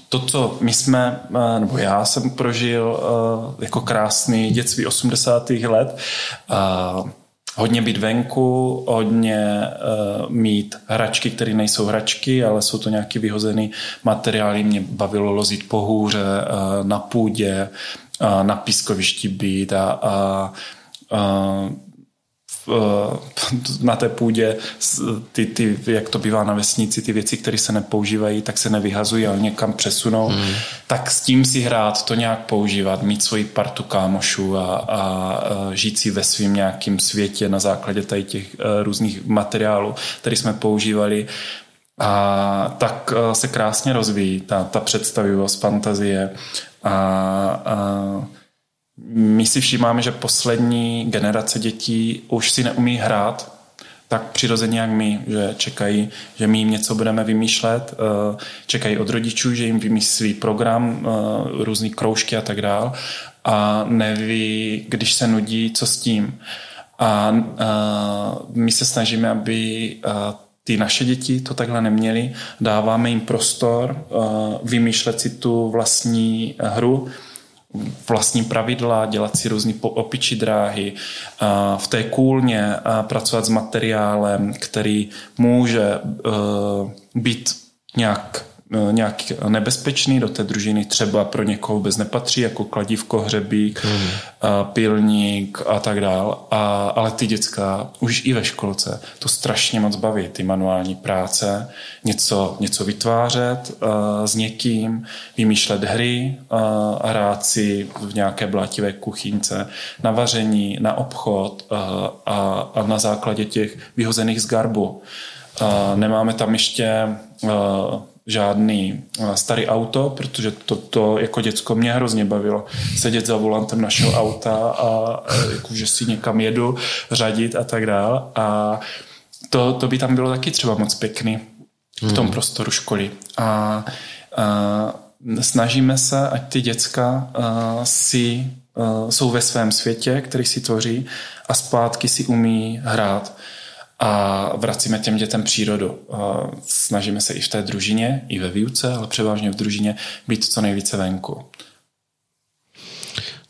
to, co my jsme, uh, nebo já jsem prožil uh, jako krásný dětství 80. let, uh, hodně být venku, hodně mít hračky, které nejsou hračky, ale jsou to nějaký vyhozený materiály. Mě bavilo lozit po hůře, na půdě, na pískovišti být a, a na té půdě, ty, ty, jak to bývá na vesnici, ty věci, které se nepoužívají, tak se nevyhazují, ale někam přesunou. Hmm. Tak s tím si hrát, to nějak používat, mít svoji partu kámošů a, a, a žít si ve svém nějakém světě na základě tady těch různých materiálů, které jsme používali. A tak se krásně rozvíjí ta, ta představivost, fantazie a, a my si všímáme, že poslední generace dětí už si neumí hrát tak přirozeně jak my, že čekají, že my jim něco budeme vymýšlet, eh, čekají od rodičů, že jim vymyslí program, eh, různé kroužky a tak dál a neví, když se nudí, co s tím. A my se snažíme, aby ty naše děti to takhle neměly, dáváme jim prostor vymýšlet si tu vlastní hru, vlastní pravidla, dělat si různé opičí dráhy, v té kůlně pracovat s materiálem, který může e, být nějak nějak nebezpečný do té družiny, třeba pro někoho vůbec nepatří, jako kladívko, hřebík, mm. pilník a tak dál. A, ale ty děcka už i ve školce to strašně moc baví, ty manuální práce, něco, něco vytvářet uh, s někým, vymýšlet hry, uh, hrát si v nějaké blátivé kuchynce, na vaření, na obchod uh, a, a na základě těch vyhozených z garbu. Uh, nemáme tam ještě uh, žádný eh, starý auto, protože to, to jako děcko mě hrozně bavilo. Sedět za volantem našeho auta a jako, že si někam jedu, řadit a tak dále. A to, to by tam bylo taky třeba moc pěkný v tom hmm. prostoru školy. A, a snažíme se, ať ty děcka a, si a, jsou ve svém světě, který si tvoří a zpátky si umí hrát a vracíme těm dětem přírodu. Snažíme se i v té družině, i ve výuce, ale převážně v družině být co nejvíce venku.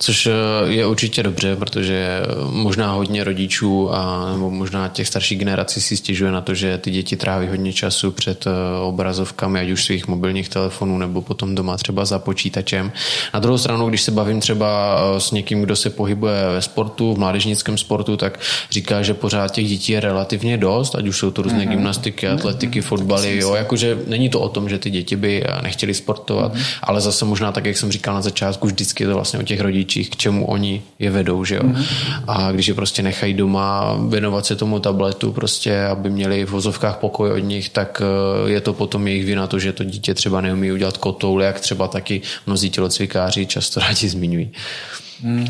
Což eh, je určitě dobře, protože možná hodně rodičů a nebo možná těch starších generací si stěžuje na to, že ty děti tráví hodně času před eh, obrazovkami, ať už svých mobilních telefonů nebo potom doma třeba za počítačem. Na druhou stranu, když se bavím třeba eh, s někým, kdo se pohybuje ve sportu, v mládežnickém sportu, tak říká, že pořád těch dětí je relativně dost, ať už jsou to různé mm-hmm. gymnastiky, atletiky, fotbaly, jo, jakože není to o tom, že ty děti by nechtěli sportovat, mm-hmm. ale zase možná tak, jak jsem říkal na začátku, vždycky je to vlastně o těch rodičích rodičích, k čemu oni je vedou, že jo. Mm-hmm. A když je prostě nechají doma věnovat se tomu tabletu, prostě, aby měli v vozovkách pokoj od nich, tak eh, je to potom jejich vina to, že to dítě třeba neumí udělat kotoul, jak třeba taky mnozí tělocvikáři často rádi zmiňují. Mm.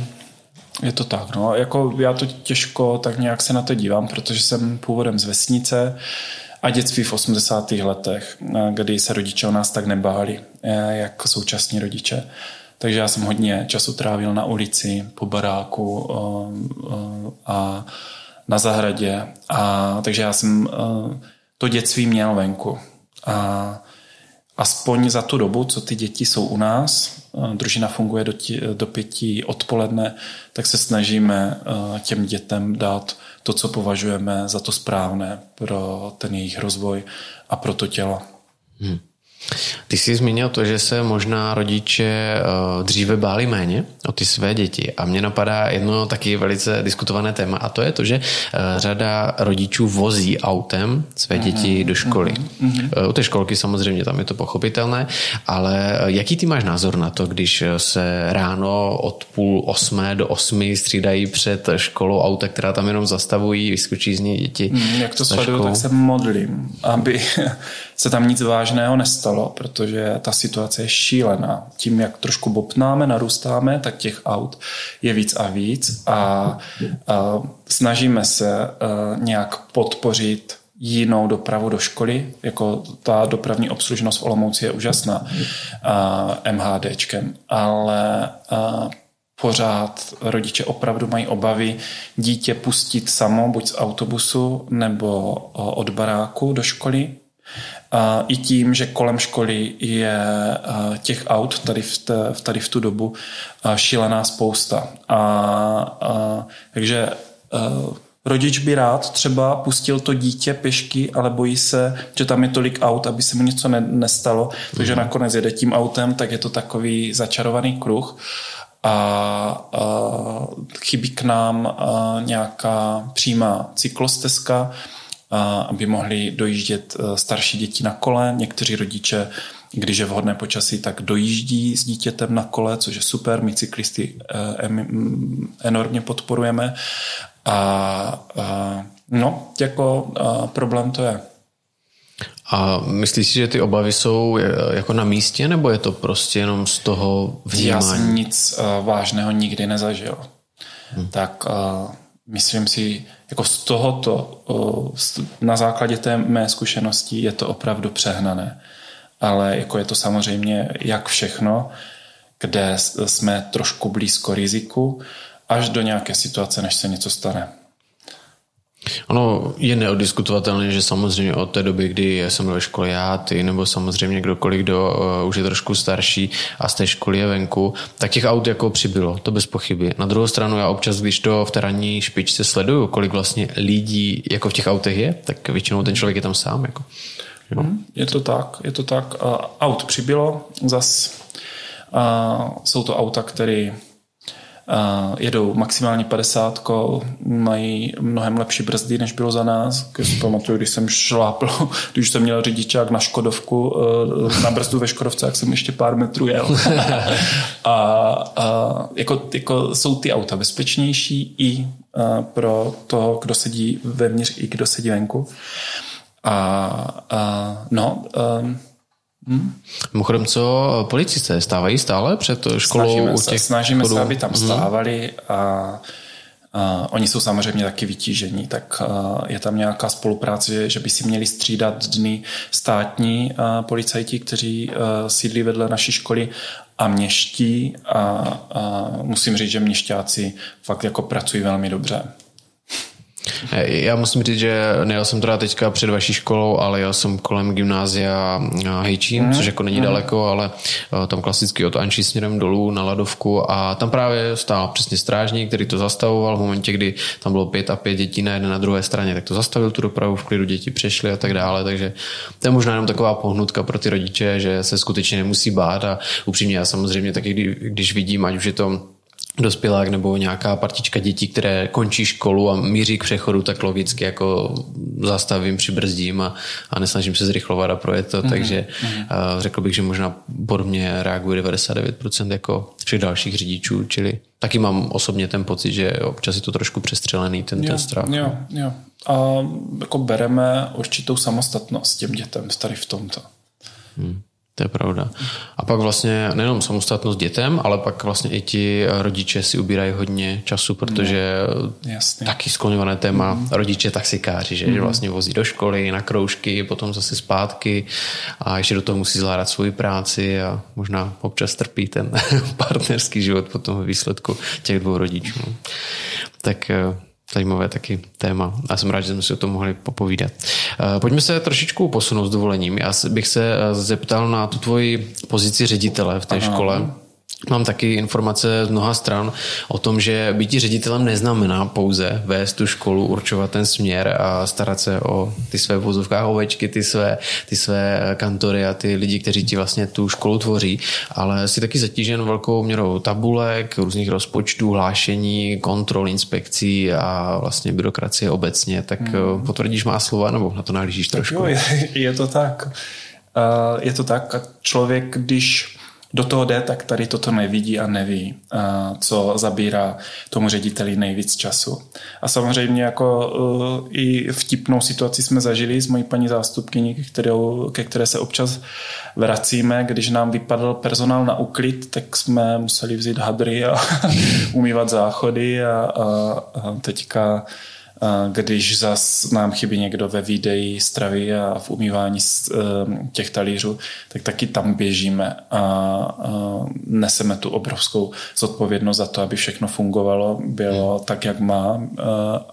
Je to tak, no. Jako já to těžko tak nějak se na to dívám, protože jsem původem z vesnice a dětství v 80. letech, eh, kdy se rodiče o nás tak nebáli, jako současní rodiče. Takže já jsem hodně času trávil na ulici, po baráku um, um, a na zahradě. A, takže já jsem uh, to dětství měl venku. A aspoň za tu dobu, co ty děti jsou u nás, družina funguje do, tí, do pěti odpoledne, tak se snažíme těm dětem dát to, co považujeme za to správné pro ten jejich rozvoj a pro to tělo. Hmm. Ty jsi zmínil to, že se možná rodiče eh, dříve báli méně o ty své děti a mě napadá jedno taky velice diskutované téma a to je to, že eh, řada rodičů vozí autem své mhm, děti do školy. Mhm. Eh, u té školky samozřejmě tam je to pochopitelné, ale jaký ty máš názor na to, když se ráno od půl osmé do osmi střídají před školou auta, která tam jenom zastavují, vyskočí z ní děti? Jak to sleduju, tak se modlím, aby se tam nic vážného nestalo, protože ta situace je šílená. Tím, jak trošku bopnáme, narůstáme, tak těch aut je víc a víc a, a snažíme se a, nějak podpořit jinou dopravu do školy, jako ta dopravní obslužnost v Olomouci je úžasná a, MHDčkem, ale a, pořád rodiče opravdu mají obavy dítě pustit samo, buď z autobusu nebo od baráku do školy, i tím, že kolem školy je těch aut tady v, te, tady v tu dobu šílená spousta. A, a, takže rodič by rád třeba pustil to dítě pěšky, ale bojí se, že tam je tolik aut, aby se mu něco ne, nestalo, takže mm. nakonec jede tím autem, tak je to takový začarovaný kruh. a, a chybí k nám a, nějaká přímá cyklostezka, aby mohli dojíždět starší děti na kole. Někteří rodiče když je vhodné počasí, tak dojíždí s dítětem na kole, což je super. My cyklisty enormně podporujeme. A, a no, jako a problém to je. A myslíš si, že ty obavy jsou jako na místě, nebo je to prostě jenom z toho vnímání? Já jsem nic uh, vážného nikdy nezažil. Hmm. Tak uh, myslím si, jako z tohoto, na základě té mé zkušenosti je to opravdu přehnané. Ale jako je to samozřejmě jak všechno, kde jsme trošku blízko riziku, až do nějaké situace, než se něco stane. Ono je neodiskutovatelné, že samozřejmě od té doby, kdy jsem byl ve škole já, ty nebo samozřejmě kdokoliv, kdo uh, už je trošku starší a z té školy je venku, tak těch aut jako přibylo, to bez pochyby. Na druhou stranu já občas, když to v té ranní špičce sleduju, kolik vlastně lidí jako v těch autech je, tak většinou ten člověk je tam sám. Jako. No. Je to tak, je to tak. Uh, aut přibylo, zas uh, jsou to auta, které jedou maximálně 50, mají mnohem lepší brzdy, než bylo za nás. Když si pamatuju, když jsem šlápl, když jsem měl řidičák na Škodovku, uh, na brzdu ve Škodovce, jak jsem ještě pár metrů jel. a, a jako, jako jsou ty auta bezpečnější i uh, pro toho, kdo sedí vevnitř, i kdo sedí venku. A, a no, um, Hmm. Mimochodem, co policisté stávají stále před školou snažíme u těch se, Snažíme se, aby tam hmm. stávali a Uh, oni jsou samozřejmě taky vytížení, tak uh, je tam nějaká spolupráce, že by si měli střídat dny státní uh, policajti, kteří uh, sídlí vedle naší školy a měští a, a musím říct, že měšťáci fakt jako pracují velmi dobře. Já musím říct, že nejel jsem teda teďka před vaší školou, ale jel jsem kolem gymnázia Hejčín, mm. což jako není mm. daleko, ale eh, tam klasicky od Ančí směrem dolů na Ladovku a tam právě stál přesně strážník, který to zastavoval v momentě, kdy tam bylo pět a pět dětí na jedné na druhé straně, tak to zastavil tu dopravu, v klidu děti přešly a tak dále, takže to je možná jenom taková pohnutka pro ty rodiče, že se skutečně nemusí bát a upřímně já samozřejmě taky, když vidím, ať už je to dospělák nebo nějaká partička dětí, které končí školu a míří k přechodu, tak logicky jako zastavím, přibrzdím a, a nesnažím se zrychlovat a projet to, mm-hmm. takže mm-hmm. Uh, řekl bych, že možná podobně reaguje 99% jako všech dalších řidičů, čili taky mám osobně ten pocit, že občas je to trošku přestřelený ten, jo, ten strach. Jo, jo. A jako bereme určitou samostatnost těm dětem tady v tomto. Hmm. To je pravda. A pak vlastně nejenom samostatnost dětem, ale pak vlastně i ti rodiče si ubírají hodně času, protože no, jasně. taky skloňované téma mm. rodiče taxikáři, že? Mm. že vlastně vozí do školy, na kroužky, potom zase zpátky a ještě do toho musí zvládat svoji práci a možná občas trpí ten partnerský život potom ve výsledku těch dvou rodičů. Tak eh, zajímavé taky téma. Já jsem rád, že jsme si o tom mohli popovídat. Eh, pojďme se trošičku posunout s dovolením. Já bych se eh, zeptal na tu tvoji pozici ředitele v té Aha. škole. Mám taky informace z mnoha stran o tom, že být ředitelem neznamená pouze vést tu školu, určovat ten směr a starat se o ty své vozovkách ovečky, ty své, ty své kantory a ty lidi, kteří ti vlastně tu školu tvoří, ale si taky zatížen velkou měrou tabulek, různých rozpočtů, hlášení, kontrol, inspekcí a vlastně byrokracie obecně. Tak hmm. potvrdíš má slova nebo na to nahlížíš trošku? Jo, je, je to tak. Uh, je to tak a člověk, když do toho jde, tak tady toto nevidí a neví, co zabírá tomu řediteli nejvíc času. A samozřejmě jako e, i vtipnou situaci jsme zažili s mojí paní zástupkyní, kterou, ke které se občas vracíme. Když nám vypadl personál na uklid, tak jsme museli vzít hadry a umývat záchody a, a, a teďka když zas nám chybí někdo ve výdeji stravy a v umývání ehm, těch talířů, tak taky tam běžíme a neseme tu obrovskou zodpovědnost za to, aby všechno fungovalo, bylo hmm. tak, jak má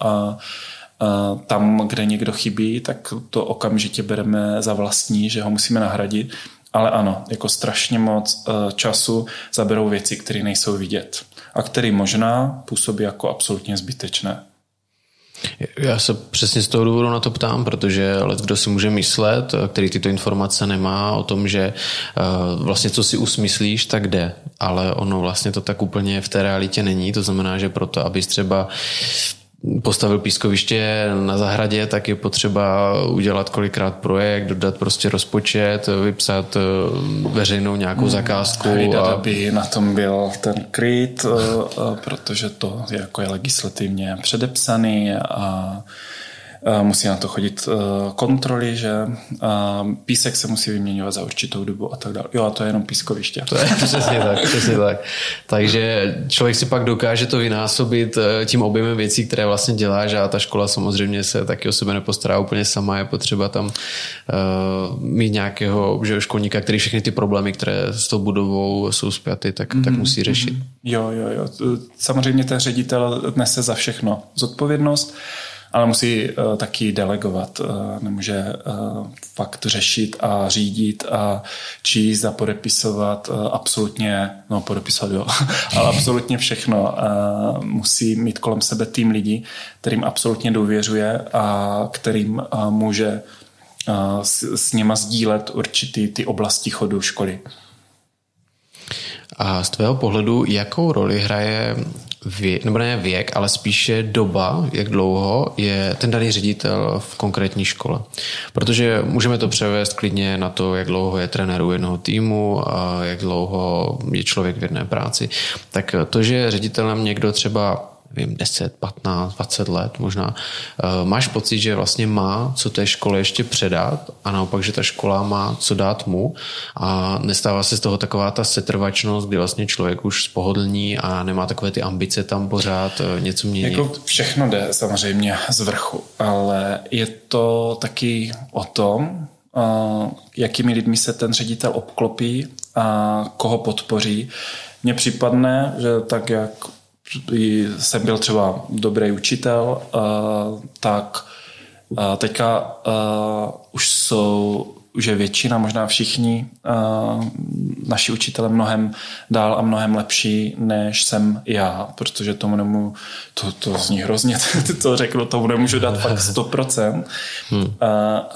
a tam, kde někdo chybí, tak to okamžitě bereme za vlastní, že ho musíme nahradit. Ale ano, jako strašně moc e, času zaberou věci, které nejsou vidět a které možná působí jako absolutně zbytečné. Já se přesně z toho důvodu na to ptám, protože let, kdo si může myslet, který tyto informace nemá o tom, že vlastně co si usmyslíš, tak jde. Ale ono vlastně to tak úplně v té realitě není. To znamená, že proto, abys třeba postavil pískoviště na zahradě, tak je potřeba udělat kolikrát projekt, dodat prostě rozpočet, vypsat eh, veřejnou nějakou hmm. zakázku. Hlídat, a... aby na tom byl ten kryt, eh, eh, protože to je jako je legislativně předepsaný a musí na to chodit kontroly, že písek se musí vyměňovat za určitou dobu a tak dále. Jo, a to je jenom pískoviště. To je přesně tak, přesně tak. Takže člověk si pak dokáže to vynásobit e, tím objemem věcí, které vlastně dělá, že a ta škola samozřejmě se taky o sebe nepostará úplně sama, je potřeba tam uh, mít nějakého že školníka, který všechny ty problémy, které s tou budovou jsou zpěty, tak, mm-hmm. tak mhm, musí řešit. Jo, jo, jo. Samozřejmě ten ředitel nese za všechno zodpovědnost ale musí uh, taky delegovat. Uh, nemůže uh, fakt řešit a řídit a číst a podepisovat uh, absolutně, no podepisovat jo, ale absolutně všechno. Uh, musí mít kolem sebe tým lidí, kterým absolutně důvěřuje a kterým uh, může uh, s, s něma sdílet určitý ty oblasti chodu školy. A z tvého pohledu, jakou roli hraje věk, nebo ne věk, ale spíše doba, jak dlouho je ten daný ředitel v konkrétní škole. Protože můžeme to převést klidně na to, jak dlouho je trenér u jednoho týmu a jak dlouho je člověk v jedné práci. Tak to, že ředitelem někdo třeba nevím, 10, 15, 20 let možná, eh, máš pocit, že vlastně má co té škole ještě předat a naopak, že ta škola má co dát mu a nestává se z toho taková ta setrvačnost, kdy vlastně člověk už spohodlní a nemá takové ty ambice tam pořád eh, něco měnit. Jako všechno jde samozřejmě z vrchu, ale je to taky o tom, eh, jakými lidmi se ten ředitel obklopí a koho podpoří. Mně připadne, že tak, jak jsem byl třeba dobrý učitel, tak teďka už jsou už je většina, možná všichni uh, naši učitele mnohem dál a mnohem lepší, než jsem já, protože tomu nemůžu, to, to zní hrozně, to řeknu, tomu nemůžu dát fakt 100%, hmm. uh,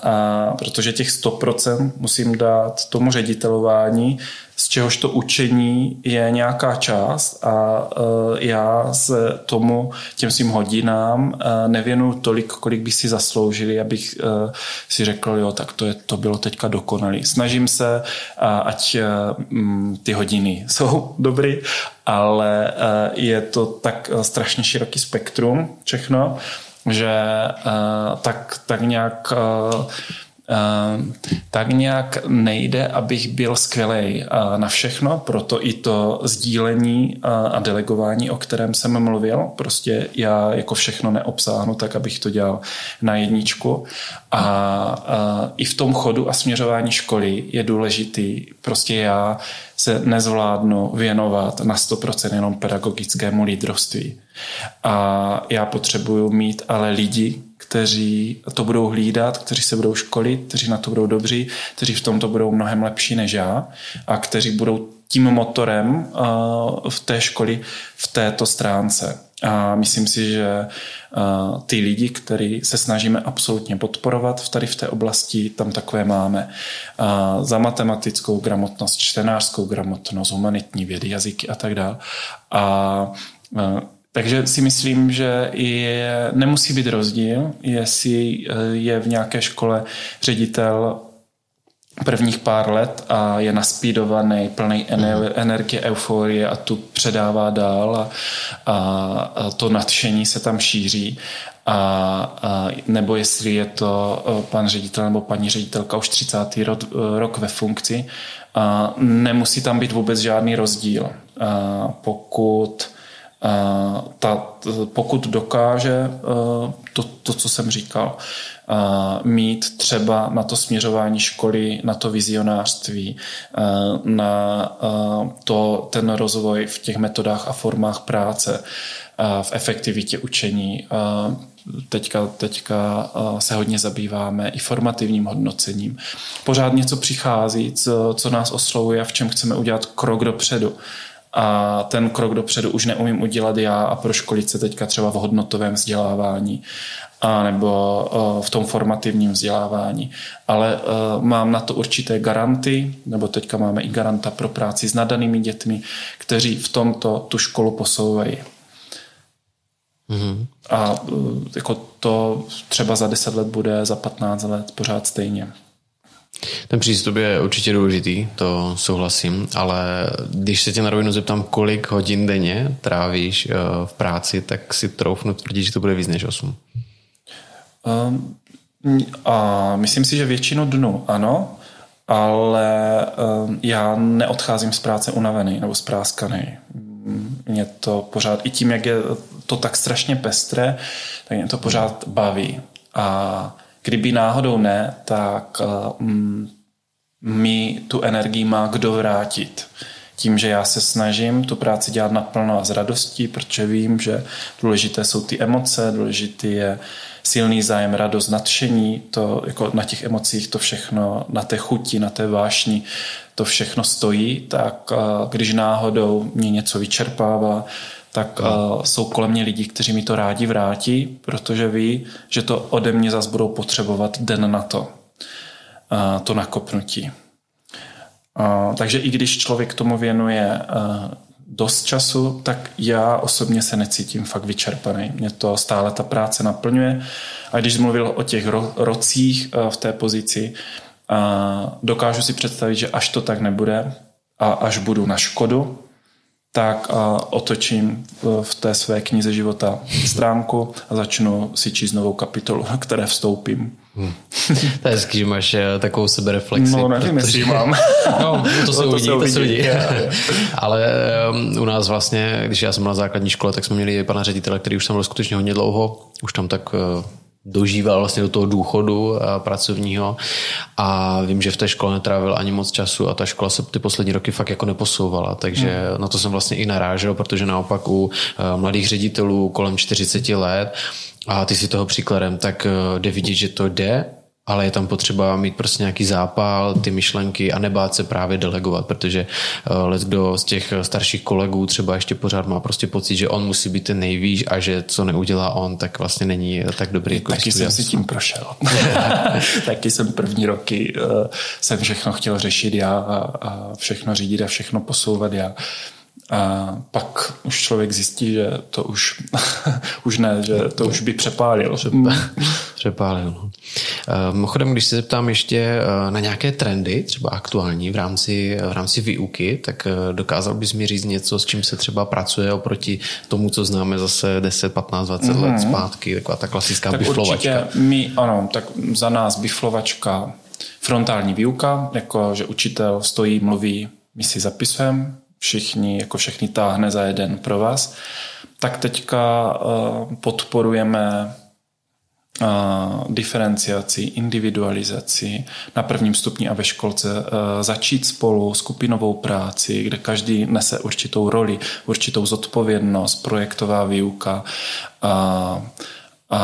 a protože těch 100% musím dát tomu ředitelování, z čehož to učení je nějaká část a uh, já se tomu, těm svým hodinám uh, nevěnu tolik, kolik by si zasloužili, abych uh, si řekl, jo, tak to, je, to bylo teďka dokonalý. Snažím se, ať ty hodiny jsou dobrý, ale je to tak strašně široký spektrum všechno, že tak, tak nějak tak nějak nejde, abych byl skvělý na všechno, proto i to sdílení a delegování, o kterém jsem mluvil, prostě já jako všechno neobsáhnu tak, abych to dělal na jedničku a, a i v tom chodu a směřování školy je důležitý, prostě já se nezvládnu věnovat na 100% jenom pedagogickému lídrovství. A já potřebuju mít ale lidi, kteří to budou hlídat, kteří se budou školit, kteří na to budou dobří, kteří v tomto budou mnohem lepší než já a kteří budou tím motorem uh, v té škole v této stránce. A myslím si, že uh, ty lidi, který se snažíme absolutně podporovat v tady v té oblasti, tam takové máme. Za matematickou gramotnost, čtenářskou gramotnost, humanitní vědy, jazyky a tak dále. A takže si myslím, že je, nemusí být rozdíl, jestli eh, je v nějaké škole ředitel prvních pár let a je naspídovaný, plný energie, euforie a tu předává dál a, a, a to nadšení se tam šíří. A, a, nebo jestli je to eh, pan ředitel nebo paní ředitelka už 30. rok, eh, rok ve funkci, a nemusí tam být vůbec žádný rozdíl. A pokud ta, pokud dokáže to, to, co jsem říkal, mít třeba na to směřování školy, na to vizionářství, na to, ten rozvoj v těch metodách a formách práce, v efektivitě učení. Teďka, teďka se hodně zabýváme i formativním hodnocením. Pořád něco přichází, co, co nás oslovuje a v čem chceme udělat krok dopředu a ten krok dopředu už neumím udělat já a proškolit se teďka třeba v hodnotovém vzdělávání a nebo v tom formativním vzdělávání. Ale mám na to určité garanty, nebo teďka máme i garanta pro práci s nadanými dětmi, kteří v tomto tu školu posouvají. Mm-hmm. A jako to třeba za 10 let bude, za 15 let pořád stejně. Ten přístup je určitě důležitý, to souhlasím, ale když se tě na rovinu zeptám, kolik hodin denně trávíš eh, v práci, tak si troufnu tvrdit, že to bude víc než 8. Um, a myslím si, že většinu dnu ano, ale um, já neodcházím z práce unavený nebo spráskaný. Mě to pořád, i tím, jak je to tak strašně pestré, tak mě to pořád baví. A Kdyby náhodou ne, tak mm, mi tu energii má kdo vrátit. Tím, že já se snažím tu práci dělat naplno a s radostí, protože vím, že důležité jsou ty emoce, důležitý je silný zájem, radost, nadšení, to jako na těch emocích to všechno, na té chuti, na té vášni, to všechno stojí, tak když náhodou mě něco vyčerpává, tak uh, jsou kolem mě lidi, kteří mi to rádi vrátí, protože ví, že to ode mě zase budou potřebovat den na to, uh, to nakopnutí. Uh, takže i když člověk tomu věnuje uh, dost času, tak já osobně se necítím fakt vyčerpaný. Mě to stále ta práce naplňuje. A když mluvil o těch ro- rocích uh, v té pozici, uh, dokážu si představit, že až to tak nebude a až budu na škodu, tak a otočím v té své knize života stránku a začnu si číst novou kapitolu, na které vstoupím. Hmm. To je hezký, že máš eh, takovou sebereflexi. No, nevím, protože... jestli mám. No, to se no, uvidí, to se uvidí. To se uvidí. Ale um, u nás vlastně, když já jsem byl na základní škole, tak jsme měli pana ředitele, který už tam byl skutečně hodně dlouho. Už tam tak uh, dožíval vlastně do toho důchodu eh, pracovního. A vím, že v té škole netrávil ani moc času a ta škola se ty poslední roky fakt jako neposouvala, takže hmm. na to jsem vlastně i narážel, protože naopak u eh, mladých ředitelů kolem 40 let a ty si toho příkladem, tak eh, jde vidět, že to jde ale je tam potřeba mít prostě nějaký zápal, ty myšlenky a nebát se právě delegovat, protože eh, let kdo z těch starších kolegů třeba ještě pořád má prostě pocit, že on musí být ten nejvýš a že co neudělá on, tak vlastně není tak dobrý. Jako Taky jsem si tím prošel. Taky jsem první roky uh, jsem všechno chtěl řešit já a, a všechno řídit a všechno posouvat já. A pak už člověk zjistí, že to už, už ne, že to už by přepálil. Přepálil. No. Eh, mimochodem, když se zeptám ještě eh, na nějaké trendy, třeba aktuální v rámci, v rámci výuky, tak eh, dokázal bys mi říct něco, s čím se třeba pracuje oproti tomu, co známe zase 10, 15, 20 mm-hmm. let mhm. zpátky, taková ta klasická tak biflovačka. Určitě my, ano, tak za nás biflovačka, frontální výuka, jako že učitel stojí, mluví, my si zapisujeme, všichni, jako všechny táhne za jeden pro vás, tak teďka uh, podporujeme uh, diferenciaci, individualizaci na prvním stupni a ve školce uh, začít spolu skupinovou práci, kde každý nese určitou roli, určitou zodpovědnost, projektová výuka a, a,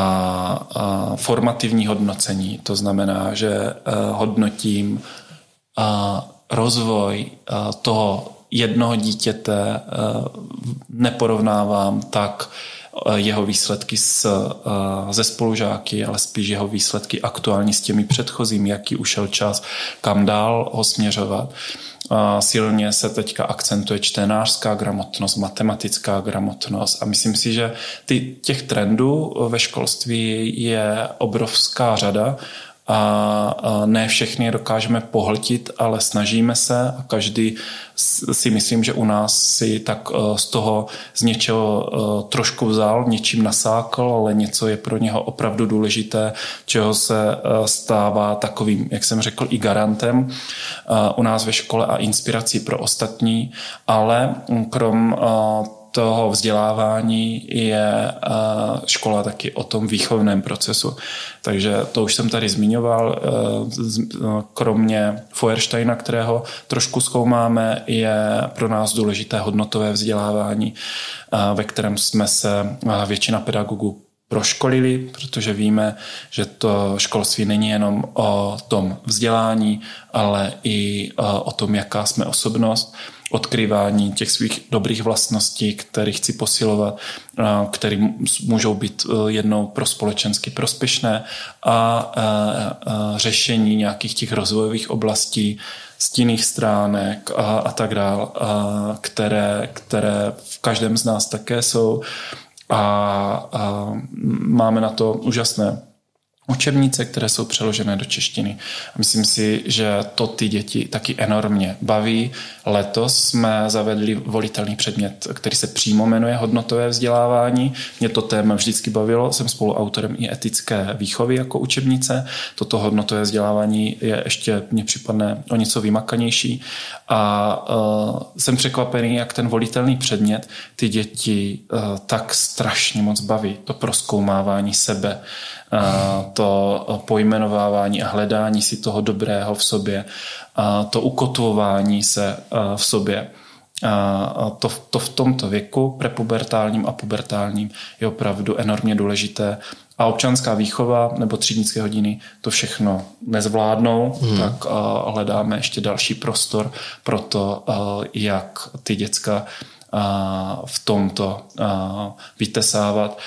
a formativní hodnocení. To znamená, že hodnotím rozvoj toho jednoho dítěte eh, neporovnávám tak eh, jeho výsledky s, eh, ze spolužáky, ale spíš jeho výsledky aktuální s těmi předchozími, jaký ušel čas, kam dál ho směřovat. Silně se teďka akcentuje čtenářská gramotnost, matematická gramotnost a myslím si, že ty, těch trendů ve školství je obrovská řada a ne všechny dokážeme pohltit, ale snažíme se a každý si myslím, že u nás si tak e, z toho z něčeho e, trošku vzal, něčím nasákl, ale něco je pro něho opravdu důležité, čeho se e, stává takovým, jak jsem řekl, i garantem u nás ve škole a inspirací pro ostatní, ale krom toho vzdělávání je eh, škola taky o tom výchovném procesu. Takže to už jsem tady zmiňoval. Eh, kromě Feuersteina, kterého trošku zkoumáme, je pro nás důležité hodnotové vzdělávání, eh, ve kterém jsme se většina pedagogů proškolili, protože víme, že to školství není jenom o tom vzdělání, ale i o tom, jaká jsme osobnost odkrývání těch svých dobrých vlastností, které chci posilovat, které můžou být e, jednou pro společensky prospěšné a řešení nějakých těch rozvojových oblastí, stinných stránek a, a tak dál, a které, které v každém z nás také jsou. A, a máme na to úžasné učebnice, které jsou přeložené do češtiny. Myslím si, že to ty děti taky enormně baví. Letos jsme zavedli volitelný předmět, který se přímo jmenuje hodnotové vzdělávání. Mě to téma vždycky bavilo, jsem spoluautorem i etické výchovy jako učebnice. Toto hodnotové vzdělávání je ještě, mně připadne o něco vymakanější a uh, jsem překvapený, jak ten volitelný předmět ty děti uh, tak strašně moc baví. To proskoumávání sebe, to pojmenovávání a hledání si toho dobrého v sobě, to ukotvování se v sobě. To, to v tomto věku, prepubertálním a pubertálním, je opravdu enormně důležité. A občanská výchova nebo třídnické hodiny to všechno nezvládnou, hmm. tak hledáme ještě další prostor pro to, jak ty děcka v tomto vytesávat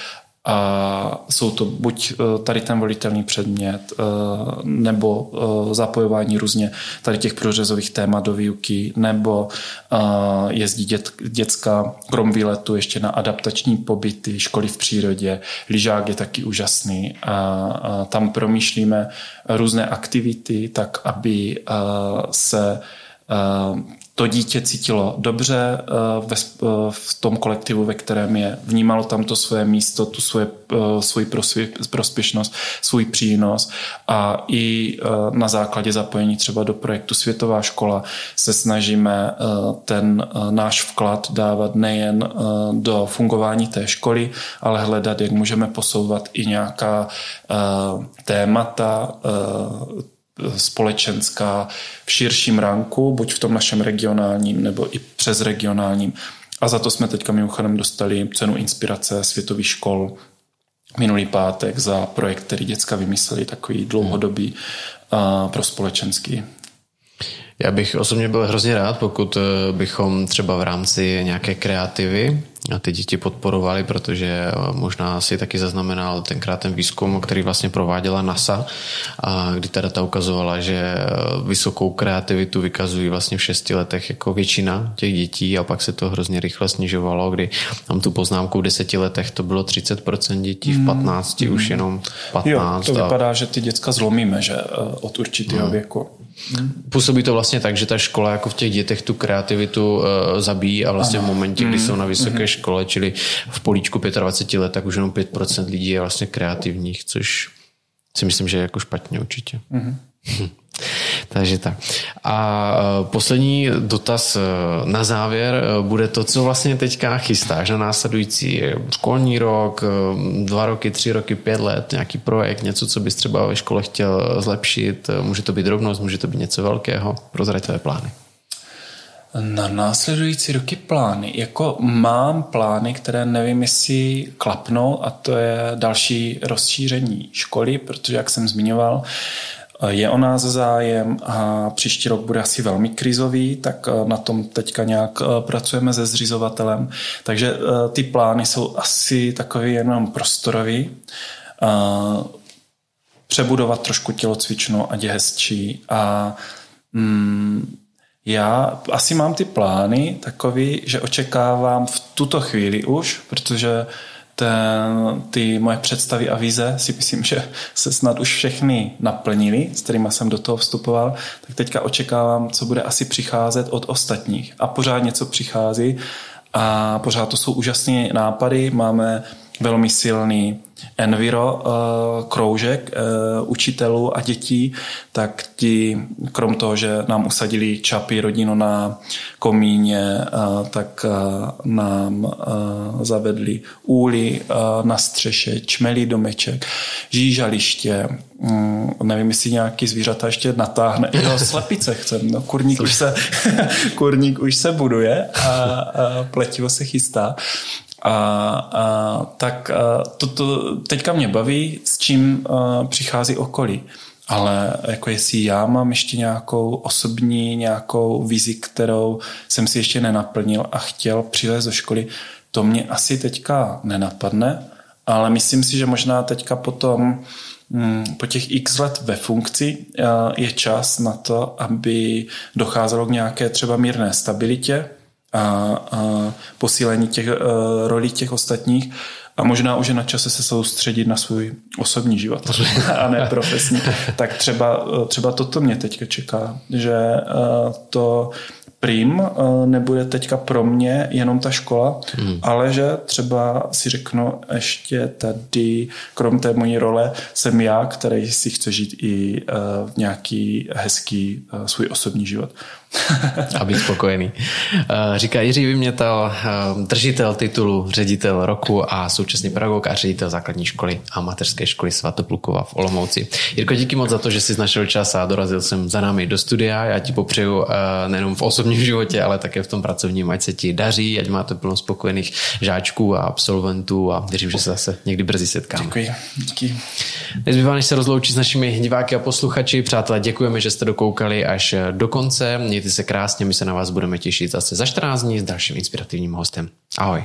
a jsou to buď e, tady ten volitelný předmět, e, nebo e, zapojování různě tady těch průřezových témat do výuky, nebo jezdí dět, děcka krom výletu ještě na adaptační pobyty, školy v přírodě. Lyžák je taky úžasný a tam promýšlíme různé aktivity tak, aby se to dítě cítilo dobře eh, ve, eh, v tom kolektivu, ve kterém je, vnímalo tam to svoje místo, tu svoje, eh, svoji prospěšnost, svůj přínos. A i na základě zapojení třeba do projektu Světová škola se snažíme ten náš vklad dávat nejen do fungování té školy, ale hledat, jak můžeme posouvat i nějaká témata společenská v širším ranku, buď v tom našem regionálním nebo i přes regionálním. A za to jsme teďka mimochodem dostali cenu inspirace světových škol minulý pátek za projekt, který děcka vymysleli, takový dlouhodobý pro společenský já bych osobně byl hrozně rád, pokud eh, bychom třeba v rámci nějaké kreativy ty děti podporovali, protože eh, možná si taky zaznamenal tenkrát ten výzkum, který vlastně prováděla NASA, a kdy ta data ukazovala, že eh, vysokou kreativitu vykazují vlastně v šesti letech jako většina těch dětí a pak se to hrozně rychle snižovalo, kdy tam tu poznámku v deseti letech to bylo 30% dětí, v 15 mm. už hmm. jenom 15. Jo, to vypadá, že ty děcka zlomíme, že od určitého no. věku. Působí to vlastně tak, že ta škola jako v těch dětech tu kreativitu uh, zabíjí a vlastně ano. v momentě, kdy mm. jsou na vysoké mm. škole, čili v políčku 25 let, tak už jenom 5% lidí je vlastně kreativních, což si myslím, že je jako špatně určitě. Mm. Takže tak. A e, poslední dotaz e, na závěr e, bude to, co vlastně teďka chystáš na následující školní rok, dva roky, tři roky, pět let, nějaký projekt, něco, co bys třeba ve škole chtěl zlepšit. Může to být drobnost, může to být něco velkého. Prozrať tvé plány. Na následující roky plány. Jako mám plány, které nevím, jestli klapnou a to je další rozšíření školy, protože jak jsem zmiňoval, je o nás zájem a příští rok bude asi velmi krizový, tak eh, na tom teďka nějak eh, pracujeme se zřizovatelem. Takže eh, ty plány jsou asi takový jenom prostorový. Přebudovat trošku tělocvičnu, ať je hezčí. A mm, já asi mám ty plány takový, že očekávám v tuto chvíli už, protože ten, ty moje představy a vize si myslím, že se snad už všechny naplnily, s kterými jsem do toho vstupoval, tak teďka očekávám, co bude asi přicházet od ostatních. A pořád něco přichází a pořád to jsou úžasné nápady. Máme velmi silný Enviro eh, kroužek eh, učitelů a dětí, tak ti, krom toho, že nám usadili čapy rodinu na komíně, eh, tak nám zavedli úly na střeše, čmelí domeček, žížaliště, mm, nevím, jestli nějaký zvířata ještě natáhne. Jo, slepice chcem, no, kurník, už se, kurník už se buduje a, a pletivo se chystá. A, a tak a to, to teďka mě baví, s čím a, přichází okolí. ale jako jestli já mám ještě nějakou osobní, nějakou vizi, kterou jsem si ještě nenaplnil a chtěl přivést do školy, to mě asi teďka nenapadne, ale myslím si, že možná teďka potom mm, po těch x let ve funkci je čas na to, aby docházelo k nějaké třeba mírné stabilitě a, a posílení těch uh, rolí těch ostatních a možná už je na čase se soustředit na svůj osobní život a ne profesní. tak třeba, eh, třeba toto mě teďka čeká, že uh, to prim eh, nebude teďka pro mě jenom ta škola, hmm. ale že třeba si řeknu ještě tady, krom té mojí role, jsem já, který si chce žít i uh, nějaký hezký uh, svůj osobní život. A být spokojený. Říká Jiří Vymětal, držitel titulu ředitel roku a současně pedagog a ředitel základní školy a mateřské školy Svatoplukova v Olomouci. Jirko, díky moc za to, že jsi našel čas a dorazil jsem za námi do studia. Já ti popřeju nejenom v osobním životě, ale také v tom pracovním, ať se ti daří, ať máte plno spokojených žáčků a absolventů a věřím, že se zase někdy brzy setkáme. Děkuji. Díky. Nezbývá, než se rozloučit s našimi diváky a posluchači. Přátelé, děkujeme, že jste dokoukali až do konce. Mějte se krásně, my se na vás budeme těšit zase za 14 dní s dalším inspirativním hostem. Ahoj.